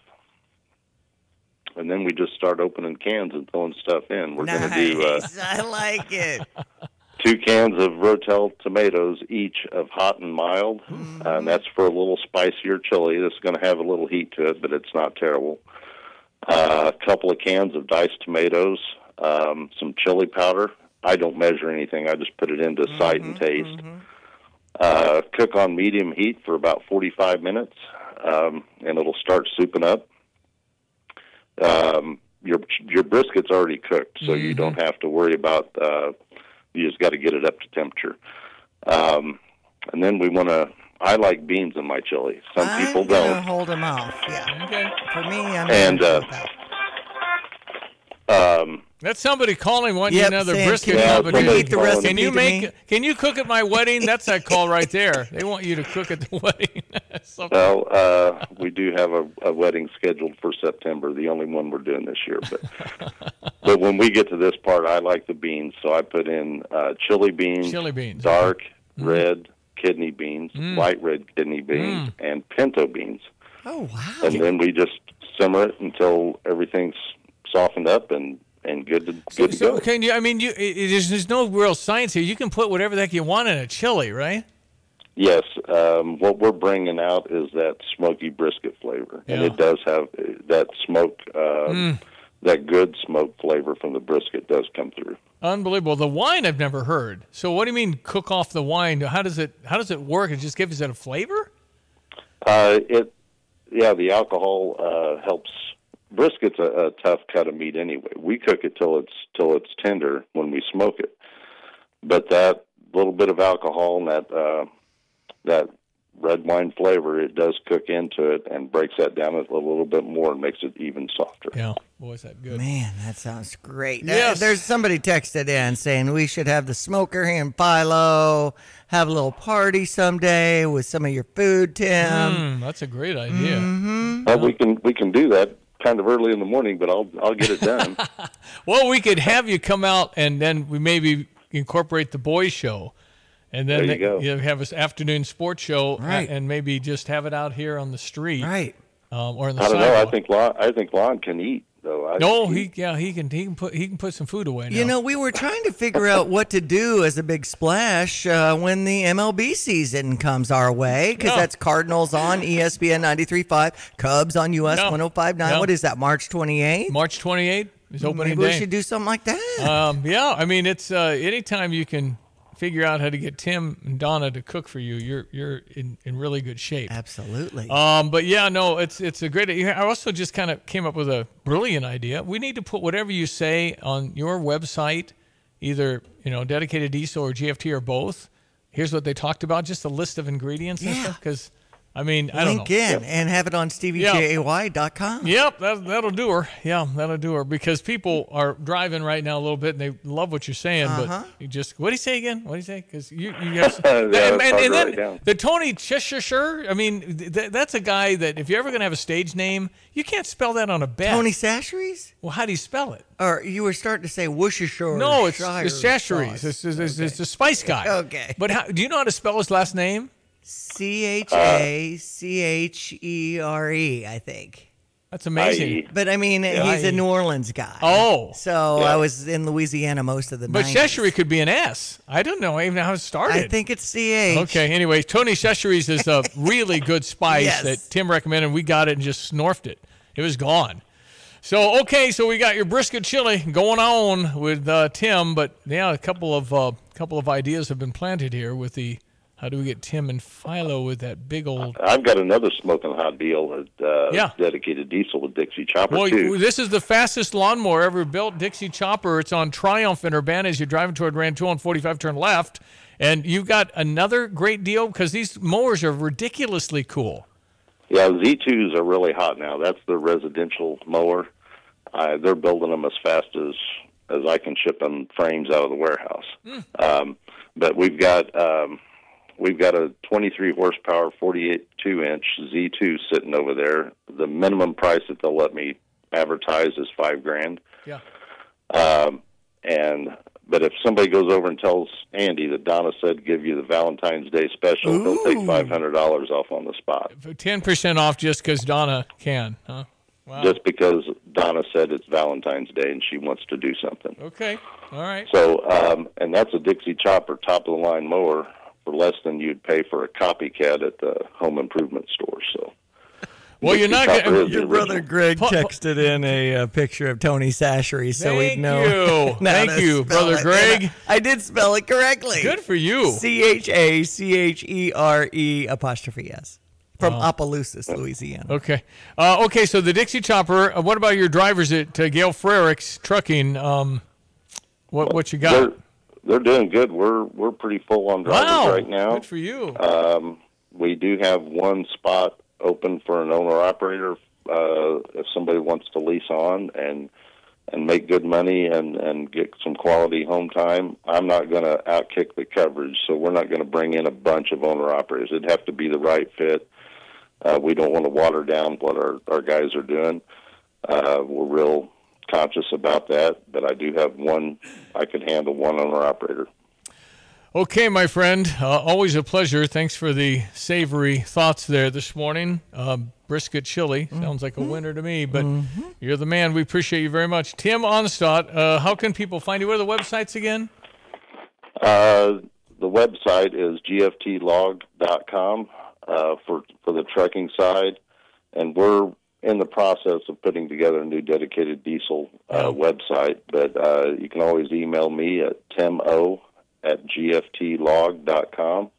And then we just start opening cans and throwing stuff in. We're going to do uh, I like it. two cans of Rotel tomatoes each of hot and mild, uh, and that's for a little spicier chili. That's going to have a little heat to it, but it's not terrible. Uh, a couple of cans of diced tomatoes, um, some chili powder. I don't measure anything; I just put it into sight and taste. Uh, cook on medium heat for about 45 minutes, um, and it'll start souping up. Um, your your brisket's already cooked, so you don't have to worry about. Uh, you just got to get it up to temperature. Um, and then we want to. I like beans in my chili. Some people I'm gonna don't. hold them off. Yeah. Okay. For me, I'm And uh, that. um, That's somebody calling wanting Yep, another saying, brisket can you eat the recipe Can you make? Can you cook at my wedding? That's that call right there. They want you to cook at the wedding. Well, uh, we do have a, a wedding scheduled for September, the only one we're doing this year. But but when we get to this part, I like the beans, so I put in uh, chili beans, Chili beans, dark red kidney beans, Mm. light red kidney beans, and pinto beans. Oh wow! And then we just simmer it until everything's softened up and and good to good to So go. can you? I mean, you it, there's, there's no real science here. You can put whatever the heck you want in a chili, right? Yes, um, what we're bringing out is that smoky brisket flavor, and it does have uh, that smoke, uh, Mm. that good smoke flavor from the brisket does come through. Unbelievable. The wine I've never heard. So what do you mean cook off the wine? How does it how does it work? It just gives it a flavor? Uh, it, yeah, the alcohol uh, helps. Brisket's a, a tough cut of meat anyway. We cook it till it's till it's tender when we smoke it, but that little bit of alcohol and that uh, that red wine flavor, it does cook into it and breaks that down a little bit more and makes it even softer. Yeah, boy, is that good. Man, that sounds great. Uh, Yes. there's somebody texted in saying we should have the smoker here in Philo, have a little party someday with some of your food, Tim. Mm, that's a great idea. Mm-hmm. Uh, we can we can do that kind of early in the morning, but I'll I'll get it done. Well, we could have you come out and then we maybe incorporate the boys show. And then There you go. you have this afternoon sports show Right. and maybe just have it out here on the street. Right. Um, or in the I don't know. I think Lon I think Lon can eat though. I, No, he yeah, he can he can put he can put some food away now. You know, we were trying to figure out what to do as a big splash uh, when the MLB season comes our way, because No. that's Cardinals on ESPN 93.5, Cubs on US No. 105.9. No. What is that, March 28th? March 28th is opening Maybe we should do something like that. Um, yeah, I mean it's uh, anytime you can figure out how to get Tim and Donna to cook for you, you're you're in, in really good shape. Absolutely. Um, but yeah, no, it's it's a great. I also just kind of came up with a brilliant idea. We need to put whatever you say on your website, either you know dedicated diesel or GFT or both. Here's what they talked about, just a list of ingredients and Yeah. stuff. Because I mean, I don't Link know. in and have it on StevieJay.com. Yep, that, that'll do her. Yeah, that'll do her because people are driving right now a little bit and they love what you're saying, Uh-huh. but you just what do you say again? What do you say? Because you you have Yeah, and, and, and then down. the Tony Cheshire. I mean, th- that's a guy that if you're ever gonna have a stage name, you can't spell that on a bet. Tony Sasheries? Well, how do you spell it? Or you were starting to say Worcestershire. No, it's Shire it's Chasheries. It's, it's, it's, it's the spice guy. Okay. But how, do you know how to spell his last name? C H A C H E R E, I think. That's amazing. But I mean, Yeah. he's a New Orleans guy. Oh. So Yeah. I was in Louisiana most of the But 90s. Cheshire could be an S. I don't know even how it started. I think it's C H. Okay. Anyway, Tony Chesheries is a really good spice Yes. that Tim recommended. We got it and just snorfed it. It was gone. So okay, so we got your brisket chili going on with uh, Tim, but yeah, a couple of uh, couple of ideas have been planted here with the how do we get Tim and Philo with that big old. I've got another smoking hot deal at uh, Yeah. dedicated diesel with Dixie Chopper Well, too. this is the fastest lawnmower ever built, Dixie Chopper. It's on Triumph in Urbana as you're driving toward Rantoul on 45, turn left. And you've got another great deal because these mowers are ridiculously cool. Yeah, Z2s are really hot now. That's the residential mower. Uh, they're building them as fast as as I can ship them frames out of the warehouse. Um, but we've got um, we've got a 23 horsepower, 48 inch Z2 sitting over there. The minimum price that they'll let me advertise is five grand. Yeah. Um, and but if somebody goes over and tells Andy that Donna said give you the Valentine's Day special, he'll take five hundred dollars off on the spot. 10% off just because Donna can, huh? Wow. just because Donna said it's Valentine's Day and she wants to do something. Okay. All right. So, um, and that's a Dixie Chopper top of the line mower for less than you'd pay for a copycat at the home improvement store. So, Well, you're not gonna- Chopper is the Your brother. Greg Pa- pa- texted in a, uh picture of Tony Sashery, so we'd know. you. Thank you, brother it. Greg. I I did spell it correctly. Good for you. C H A C H E R E apostrophe S from Opelousas, Louisiana. Okay. Uh, okay, so the Dixie Chopper, uh, what about your drivers at uh, Gail Frericks Trucking? Um, what, what you got? They're, they're doing good. We're we're pretty full on drivers Wow. right now. Good for you. Um, we do have one spot open for an owner operator uh, if somebody wants to lease on and and make good money and and get some quality home time. I'm not going to outkick the coverage, so we're not going to bring in a bunch of owner operators. It'd have to be the right fit. Uh, we don't want to water down what our our guys are doing. Uh, we're real conscious about that, but I do have one. I can handle one owner operator. Okay, my friend. Uh, always a pleasure. Thanks for the savory thoughts there this morning. Uh, brisket chili sounds like a winner to me, but you're the man. We appreciate you very much. Tim Onstott, uh, how can people find you? What are the websites again? Uh, the website is gftlog.com uh, for for the trucking side, and we're in the process of putting together a new dedicated diesel uh, website. But uh, you can always email me at timo at gftlog.com,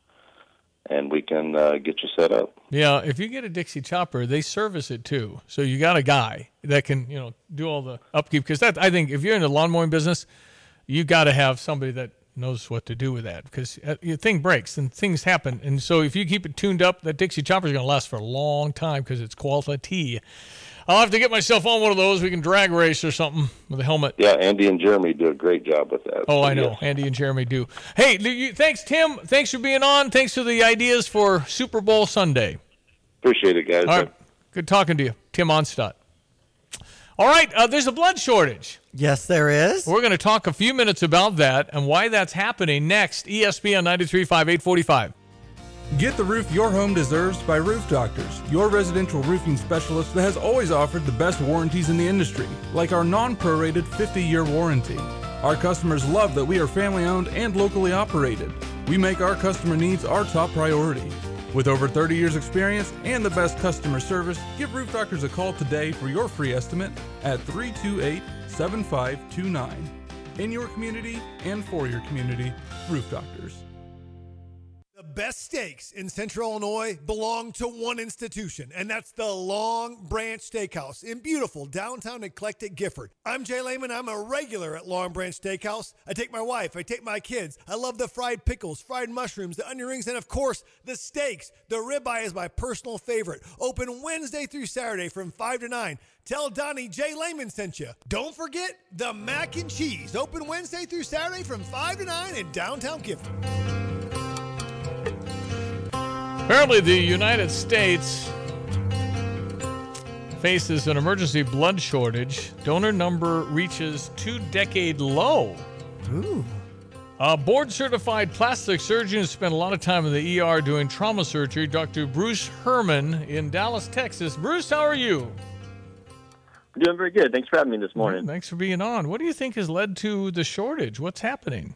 and we can uh, get you set up. Yeah, if you get a Dixie chopper, they service it too. So you got a guy that can, you know, do all the upkeep. Because that, I think, if you're in the lawn mowing business, you got to have somebody that knows what to do with that. Because uh, your thing breaks and things happen. And so if you keep it tuned up, that Dixie chopper is going to last for a long time because it's quality. I'll have to get myself on one of those. We can drag race or something with a helmet. Yeah, Andy and Jeremy do a great job with that. Oh, I know. Andy and Jeremy do. Hey, you, thanks, Tim. Thanks for being on. Thanks for the ideas for Super Bowl Sunday. Appreciate it, guys. All right. Good talking to you, Tim Onstott. All right. Uh, there's a blood shortage. Yes, there is. We're going to talk a few minutes about that and why that's happening next. ESPN 93.5, 845. Get the roof your home deserves by Roof Doctors, your residential roofing specialist that has always offered the best warranties in the industry, like our non prorated 50 year warranty. Our customers love that we are family owned and locally operated. We make our customer needs our top priority. With over 30 years' experience and the best customer service, give Roof Doctors a call today for your free estimate at 328 7529. In your community and for your community, Roof Doctors. Best steaks in Central Illinois belong to one institution, and that's the Long Branch Steakhouse in beautiful downtown eclectic Gifford. I'm Jay Lehman. I'm a regular at Long Branch Steakhouse. I take my wife, I take my kids. I love the fried pickles, fried mushrooms, the onion rings, and of course, the steaks. The ribeye is my personal favorite. Open Wednesday through Saturday from 5 to 9. Tell Donnie Jay Lehman sent you. Don't forget the mac and cheese. Open Wednesday through Saturday from 5 to 9 in downtown Gifford. Apparently, the United States faces an emergency blood shortage. Donor number reaches two decade low. Ooh. A board certified plastic surgeon who spent a lot of time in the ER doing trauma surgery, Dr. Bruce Herman in Dallas, Texas. Bruce, how are you? I'm doing very good. Thanks for having me this morning. Thanks for being on. What do you think has led to the shortage? What's happening?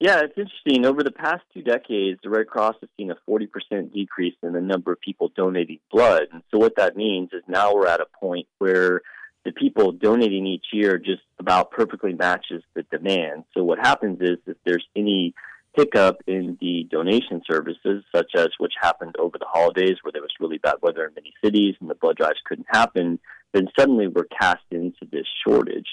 Yeah, it's interesting. Over the past two decades, the Red Cross has seen a 40% decrease in the number of people donating blood. And so, what that means is now we're at a point where the people donating each year just about perfectly matches the demand. So, what happens is if there's any hiccup in the donation services, such as which happened over the holidays where there was really bad weather in many cities and the blood drives couldn't happen, then suddenly we're cast into this shortage.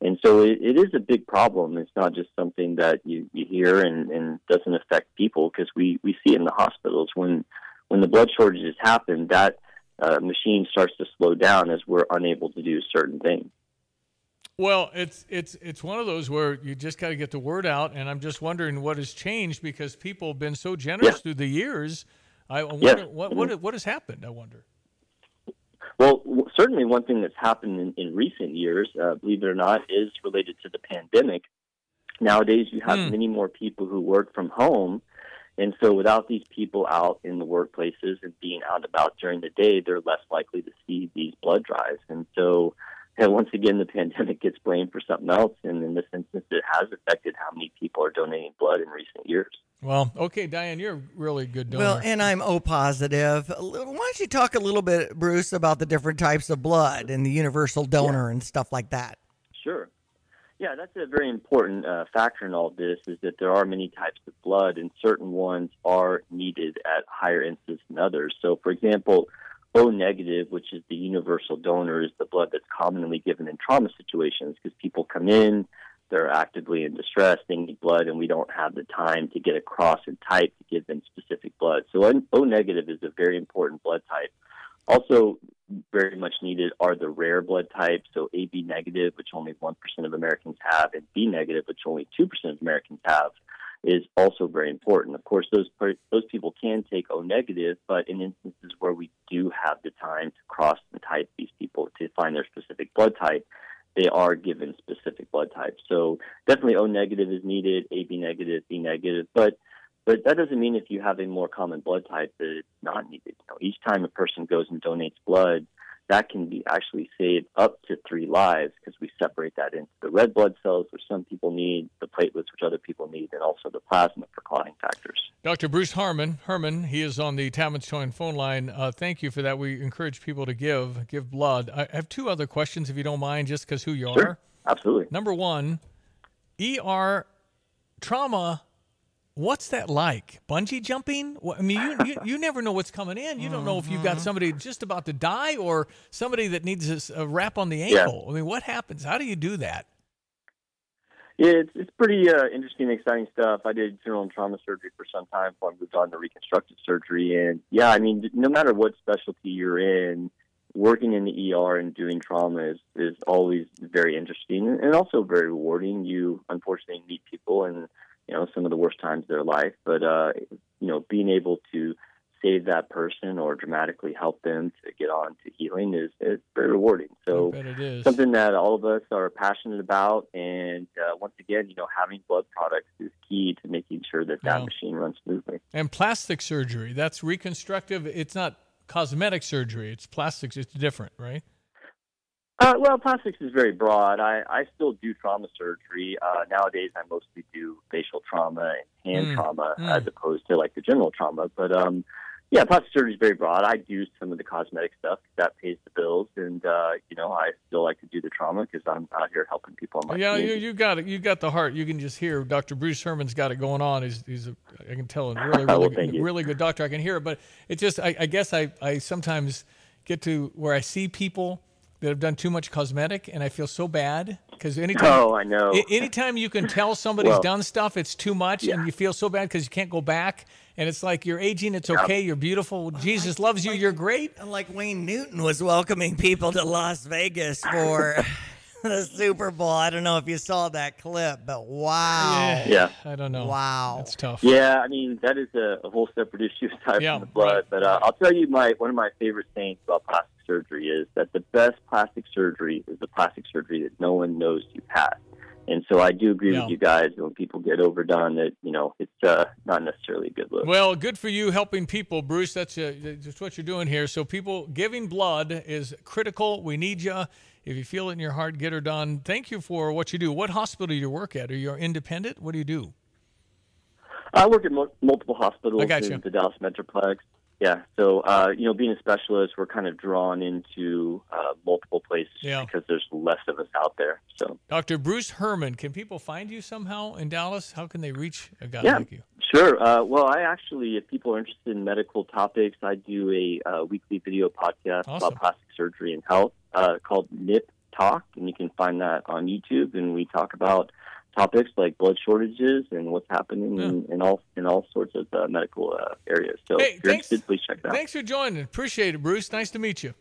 And so it, it is a big problem. It's not just something that you, you hear and, and doesn't affect people because we, we see it in the hospitals. When, when the blood shortages happen, that uh, machine starts to slow down as we're unable to do certain things. Well, it's it's it's one of those where you just got to get the word out, and I'm just wondering what has changed because people have been so generous through the years. I wonder Yes. what what what has happened. I wonder. Well, w- certainly one thing that's happened in, in recent years, uh, believe it or not, is related to the pandemic. Nowadays, you have Hmm. many more people who work from home. And so, without these people out in the workplaces and being out and about during the day, they're less likely to see these blood drives. And so, and once again, the pandemic gets blamed for something else. And in this instance, it has affected how many people are donating blood in recent years. Well, okay, Diane, you're a really good donor. Well, and I'm O positive. Why don't you talk a little bit, Bruce, about the different types of blood and the universal donor and stuff like that? Sure. Yeah, that's a very important uh, factor in all this is that there are many types of blood, and certain ones are needed at higher instances than others. So, for example, O negative, which is the universal donor, is the blood that's commonly given in trauma situations because people come in, they're actively in distress, they need blood, and we don't have the time to get across and type to give them specific blood. So, O negative is a very important blood type. Also, very much needed are the rare blood types. So AB negative, which only 1% of Americans have, and B negative, which only 2% of Americans have, is also very important. Of course, those those people can take O negative, but in instances where we do have the time to cross and type these people to find their specific blood type, they are given specific blood types. So definitely O negative is needed, AB negative, B negative, but but that doesn't mean if you have a more common blood type that it's not needed. You know, each time a person goes and donates blood, that can be actually save up to three lives because we separate that into the red blood cells, which some people need, the platelets, which other people need, and also the plasma for clotting factors. Dr. Bruce Harmon, Herman, he is on the Towing phone line. Uh, thank you for that. We encourage people to give give blood. I have two other questions, if you don't mind, just because who you Sure. are. Absolutely. Number one, ER trauma. What's that like? Bungee jumping? I mean, you, you, you never know what's coming in. You don't know if you've got somebody just about to die or somebody that needs a wrap on the Yeah. ankle. I mean, what happens? How do you do that? Yeah, it's, it's pretty uh, interesting, and exciting stuff. I did general and trauma surgery for some time before I moved on to reconstructive surgery. And yeah, I mean, no matter what specialty you're in, working in the ER and doing trauma is, is always very interesting and also very rewarding. You unfortunately meet people and, you know, some of the worst times of their life, but, uh, you know, being able to save that person or dramatically help them to get on to healing is, is very rewarding. So something that all of us are passionate about. And uh, once again, you know, having blood products is key to making sure that that Yeah. machine runs smoothly. And plastic surgery. That's reconstructive. It's not cosmetic surgery. It's plastics. It's different, right? Uh, well, plastics is very broad. I, I still do trauma surgery. Uh, nowadays, I mostly do facial trauma and hand Mm, trauma mm. as opposed to like the general trauma. But um, yeah, plastic surgery is very broad. I do some of the cosmetic stuff that pays the bills, and uh, you know, I still like to do the trauma because I'm out here helping people yeah, you, community. you got it. You got the heart. You can just hear Dr. Bruce Herman's got it going on. He's, he's a, I can tell, a really, really, thank good, really good doctor. I can hear it, but it just, I, I guess I, I sometimes get to where I see people that have done too much cosmetic, and I feel so bad because anytime, Oh, I know. anytime you can tell somebody's Well, done stuff, it's too much, and you feel so bad because you can't go back. And it's like you're aging. It's okay. You're beautiful. Jesus loves you. You're great. Like Wayne Newton was welcoming people to Las Vegas for the Super Bowl. I don't know if you saw that clip, but wow. Yeah. I don't know. Wow. That's tough. Yeah, I mean that is a, a whole separate issue aside Yeah, from the blood. But uh, I'll tell you, my one of my favorite sayings about plastic surgery is that the best plastic surgery is the plastic surgery that no one knows you had. And so I do agree Yeah. with you guys when people get overdone that you know it's uh, not necessarily a good look. Well, good for you helping people, Bruce. That's, uh, that's what you're doing here. So, people, giving blood is critical. We need you. If you feel it in your heart, get her done. Thank you for what you do. What hospital do you work at? Are you independent? What do you do? I work at mul- multiple hospitals I got you. in the Dallas Metroplex. Yeah, so uh, you know, being a specialist, we're kind of drawn into uh, multiple places Yeah. because there's less of us out there. So Dr. Bruce Herman. Can people find you somehow in Dallas? How can they reach a guy yeah, like you? sure. Uh, well, I actually, if people are interested in medical topics, I do a uh, weekly video podcast Awesome. about plastic surgery and health uh, called Nip Talk, and you can find that on YouTube. And we talk about topics like blood shortages and what's happening in, in all in all sorts of uh, medical uh, areas. So Hey, if you're thanks. interested, please check it out. Thanks for joining. Appreciate it, Bruce. Nice to meet you.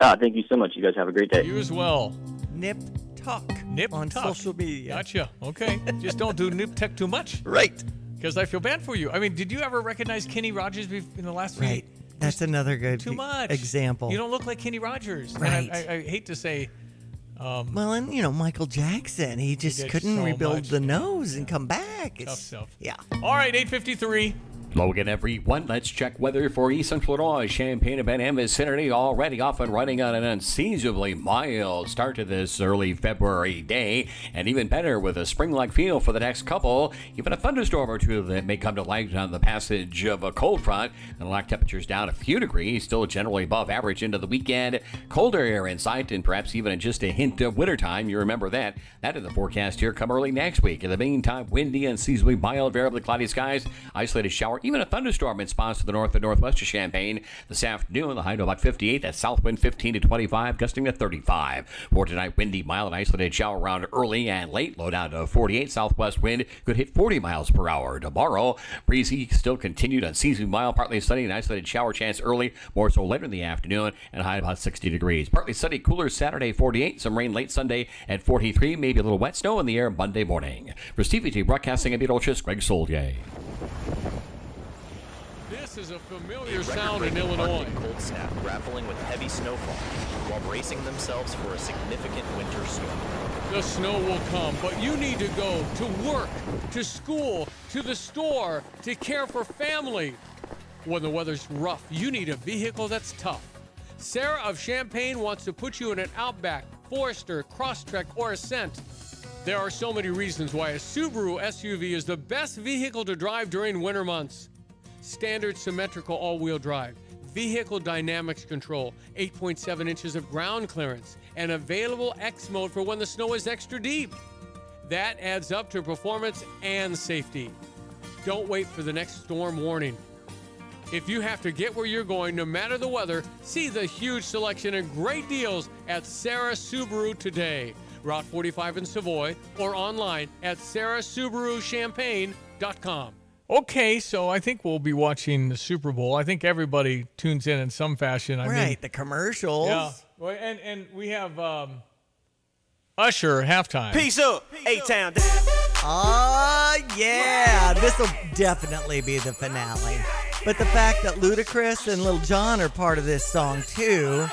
Ah, thank you so much. You guys have a great day. You as well. Nip Talk. Nip on Tuck. social media. Gotcha. Okay. Just don't do Nip Tech too much. Right. Because I feel bad for you. I mean, did you ever recognize Kenny Rogers in the last few Right. That's another good Too much. example. You don't look like Kenny Rogers. And Right. I, I, I hate to say. Um, well, and you know Michael Jackson, he just did couldn't so rebuild much. the nose and come back. tough It's, stuff. yeah. All right, 853. Logan, everyone. Let's check weather for East Central Illinois. Champaign and Em vicinity already off and running on an unseasonably mild start to this early February day, and even better with a spring-like feel for the next couple. Even a thunderstorm or two that may come to light on the passage of a cold front, and lock temperatures down a few degrees, still generally above average into the weekend. Colder air in sight, and perhaps even just a hint of wintertime. You remember that. That is the forecast here come early next week. In the meantime, windy and seasonably mild, variably cloudy skies, isolated shower, even a thunderstorm in spots to the north and northwest of Champaign. This afternoon, the high to about 58, that south wind 15 to 25, gusting to 35. For tonight, windy, mild, and isolated shower around early and late, low down to 48. Southwest wind could hit 40 miles per hour. Tomorrow, breezy, still continued on unseasonably mild, partly sunny, and isolated shower chance early, more so later in the afternoon, and high about 60 degrees. Partly sunny, cooler Saturday, 48. Some rain late Sunday at 43. Maybe a little wet snow in the air Monday morning. For Stevie Jay Broadcasting in Beetlechurch, Greg Soulje. This is a A familiar sound in Illinois. Cold snap grappling with heavy snowfall while bracing themselves for a significant winter storm. The snow will come, but you need to go to work, to school, to the store, to care for family. When the weather's rough, you need a vehicle that's tough. Sarah of Champaign wants to put you in an Outback, Forester, Crosstrek, or Ascent. There are so many reasons why a Subaru SUV is the best vehicle to drive during winter months. Standard symmetrical all-wheel drive, vehicle dynamics control, 8.7 inches of ground clearance, and available X mode for when the snow is extra deep. That adds up to performance and safety. Don't wait for the next storm warning. If you have to get where you're going, no matter the weather, see the huge selection and great deals at Sarah Subaru today. Route 45 in Savoy or online at sarahsubaruchampaign.com. Okay, so I think we'll be watching the Super Bowl. I think everybody tunes in in some fashion. I right, mean, the commercials. yeah. Well, and and we have um, Usher halftime. Peace up, A Town. Oh, yeah. This will definitely be the finale. But the fact that Ludacris and Lil Jon are part of this song, too.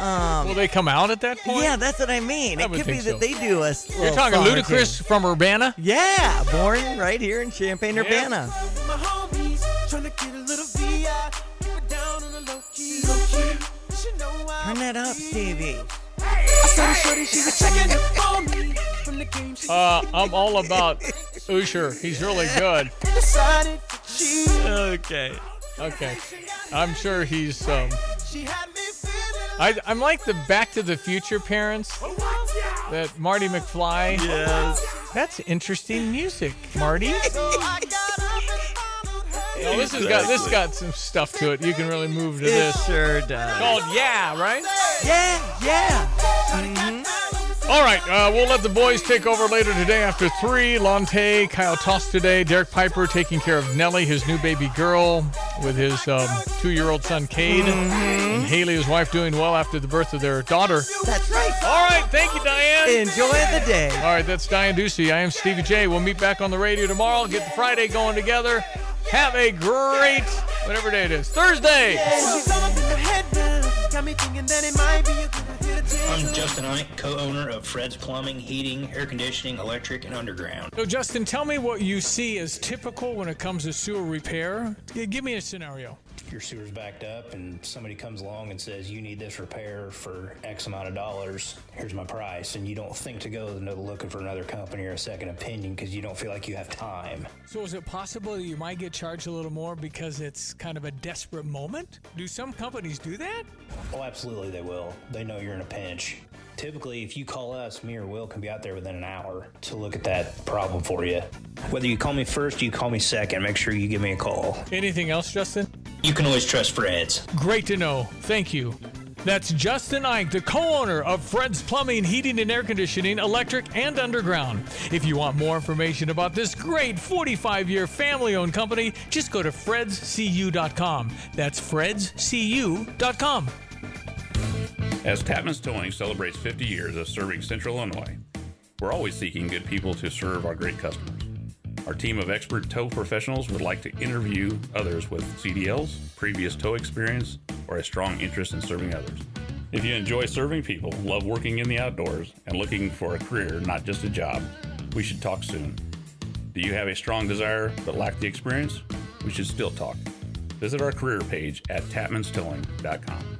Um, Will they come out at that point? Yeah, that's what I mean. I it would could be think that they do a s- You're talking song Ludacris two. from Urbana? Yeah, born right here in Champaign, Urbana. My homies tryna get a little VI. Keep it down on the low key. Low key. She know I Turn that up, Stevie. I saw the shorty, she was checking up on me. From the game, she Uh, I'm all about Usher. He's really good. decided to cheat. Okay. Okay. I'm sure he's. Um, She had me feeling I, I'm like the Back to the Future parents. That Marty McFly. Yes. That's interesting music, Marty. so I got up and followed her. No, this has got this got some stuff to it. You can really move to It this. sure does. Called Yeah, right? Yeah, yeah. Mhm. All right, uh, we'll let the boys take over later today after three. Lante, Kyle Toss today. Derek Piper taking care of Nellie, his new baby girl, with his um, two-year-old son Cade, and Haley, his wife, doing well after the birth of their daughter. That's right. All right, thank you, Diane. Enjoy the day. All right, that's Diane Ducey. I am Stevie Jay. We'll meet back on the radio tomorrow. Get the Friday going together. Have a great whatever day it is. Thursday. She's all up in the head now. Got me thinking that it might be a good idea to take I'm Justin Ike, co-owner of Fred's Plumbing, Heating, Air Conditioning, Electric, and Underground. So, Justin, tell me what you see as typical when it comes to sewer repair. Give me a scenario. Your sewer's backed up and somebody comes along and says, you need this repair for X amount of dollars. Here's my price. And you don't think to go looking for another company or a second opinion because you don't feel like you have time. So, is it possible that you might get charged a little more because it's kind of a desperate moment? Do some companies do that? Oh, absolutely they will. They know you're in a pinch. Typically, if you call us, me or Will can be out there within an hour to look at that problem for you. Whether you call me first or you call me second, make sure you give me a call. Anything else, Justin? You can always trust Fred's. Great to know. Thank you. That's Justin Ike, the co owner of Fred's Plumbing, Heating, and Air Conditioning, Electric, and Underground. If you want more information about this great 45 year family owned company, just go to fredscu.com. That's fredscu.com. As Tapman's Towing celebrates 50 years of serving Central Illinois, we're always seeking good people to serve our great customers. Our team of expert tow professionals would like to interview others with CDLs, previous tow experience, or a strong interest in serving others. If you enjoy serving people, love working in the outdoors, and looking for a career, not just a job, we should talk soon. Do you have a strong desire but lack the experience? We should still talk. Visit our career page at tapmanstowing.com.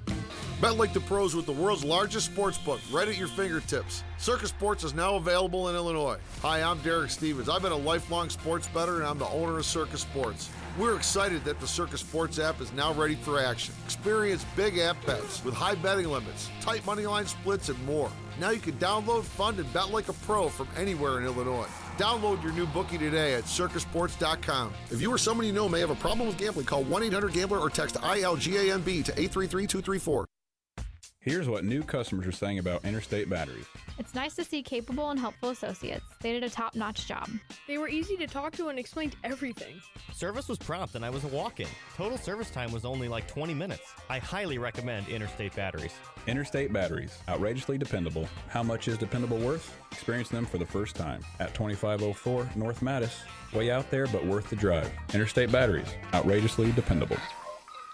Bet like the pros with the world's largest sports book right at your fingertips. Circa Sports is now available in Illinois. Hi, I'm Derek Stevens. I've been a lifelong sports bettor and I'm the owner of Circa Sports. We're excited that the Circa Sports app is now ready for action. Experience big app bets with high betting limits, tight money line splits, and more. Now you can download, fund, and bet like a pro from anywhere in Illinois. Download your new bookie today at circasports.com. If you or someone you know may have a problem with gambling, call 1 800 Gambler or text ILGAMB to 833 234. Here's what new customers are saying about Interstate Batteries. It's nice to see capable and helpful associates. They did a top notch job. They were easy to talk to and explained everything. Service was prompt and I was a walk in. Total service time was only like 20 minutes. I highly recommend Interstate Batteries. Interstate Batteries, outrageously dependable. How much is dependable worth? Experience them for the first time at 2504 North Mattis. Way out there, but worth the drive. Interstate Batteries, outrageously dependable.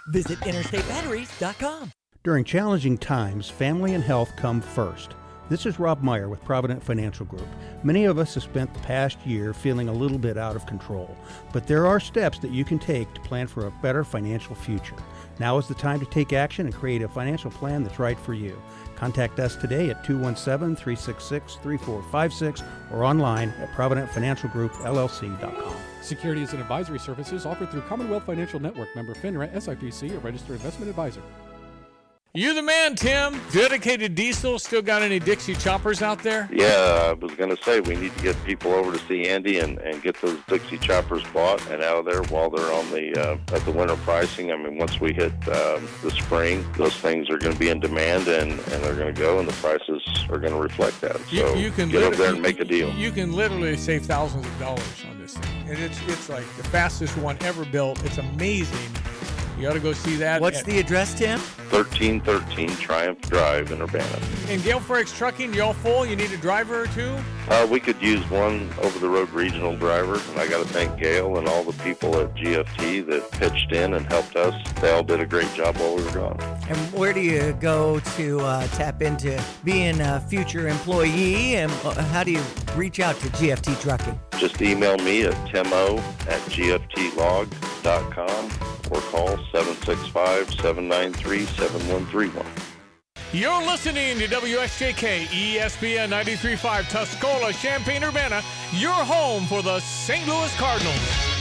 Visit interstatebatteries.com. During challenging times, family and health come first. This is Rob Meyer with Provident Financial Group. Many of us have spent the past year feeling a little bit out of control, but there are steps that you can take to plan for a better financial future. Now is the time to take action and create a financial plan that's right for you. Contact us today at 217 366 3456 or online at ProvidentFinancialGroupLLC.com. Securities and advisory services offered through Commonwealth Financial Network member FINRA SIPC, a registered investment advisor. You the man, Tim. Dedicated Diesel. Still got any Dixie choppers out there? Yeah, I was going to say we need to get people over to see Andy and, and get those Dixie choppers bought and out of there while they're on the uh, at the winter pricing. I mean, once we hit um, the spring, those things are going to be in demand and, and they're going to go, and the prices are going to reflect that. So you, you can get over there and make a deal. You can literally save thousands of dollars on this thing, and it's it's like the fastest one ever built. It's amazing. You ought to go see that. What's at- the address, Tim? 1313 Triumph Drive in Urbana. in Gale Freights Trucking? You all full? You need a driver or two? Uh, we could use one over-the-road regional driver, and I got to thank Gail and all the people at GFT that pitched in and helped us. They all did a great job while we were gone. And where do you go to uh, tap into being a future employee? And uh, how do you reach out to GFT Trucking? Just email me at timo at gftlog.com or call 765-793-7131. You're listening to WSJK ESPN 93.5 Tuscola, Champaign, Urbana, your home for the St. Louis Cardinals.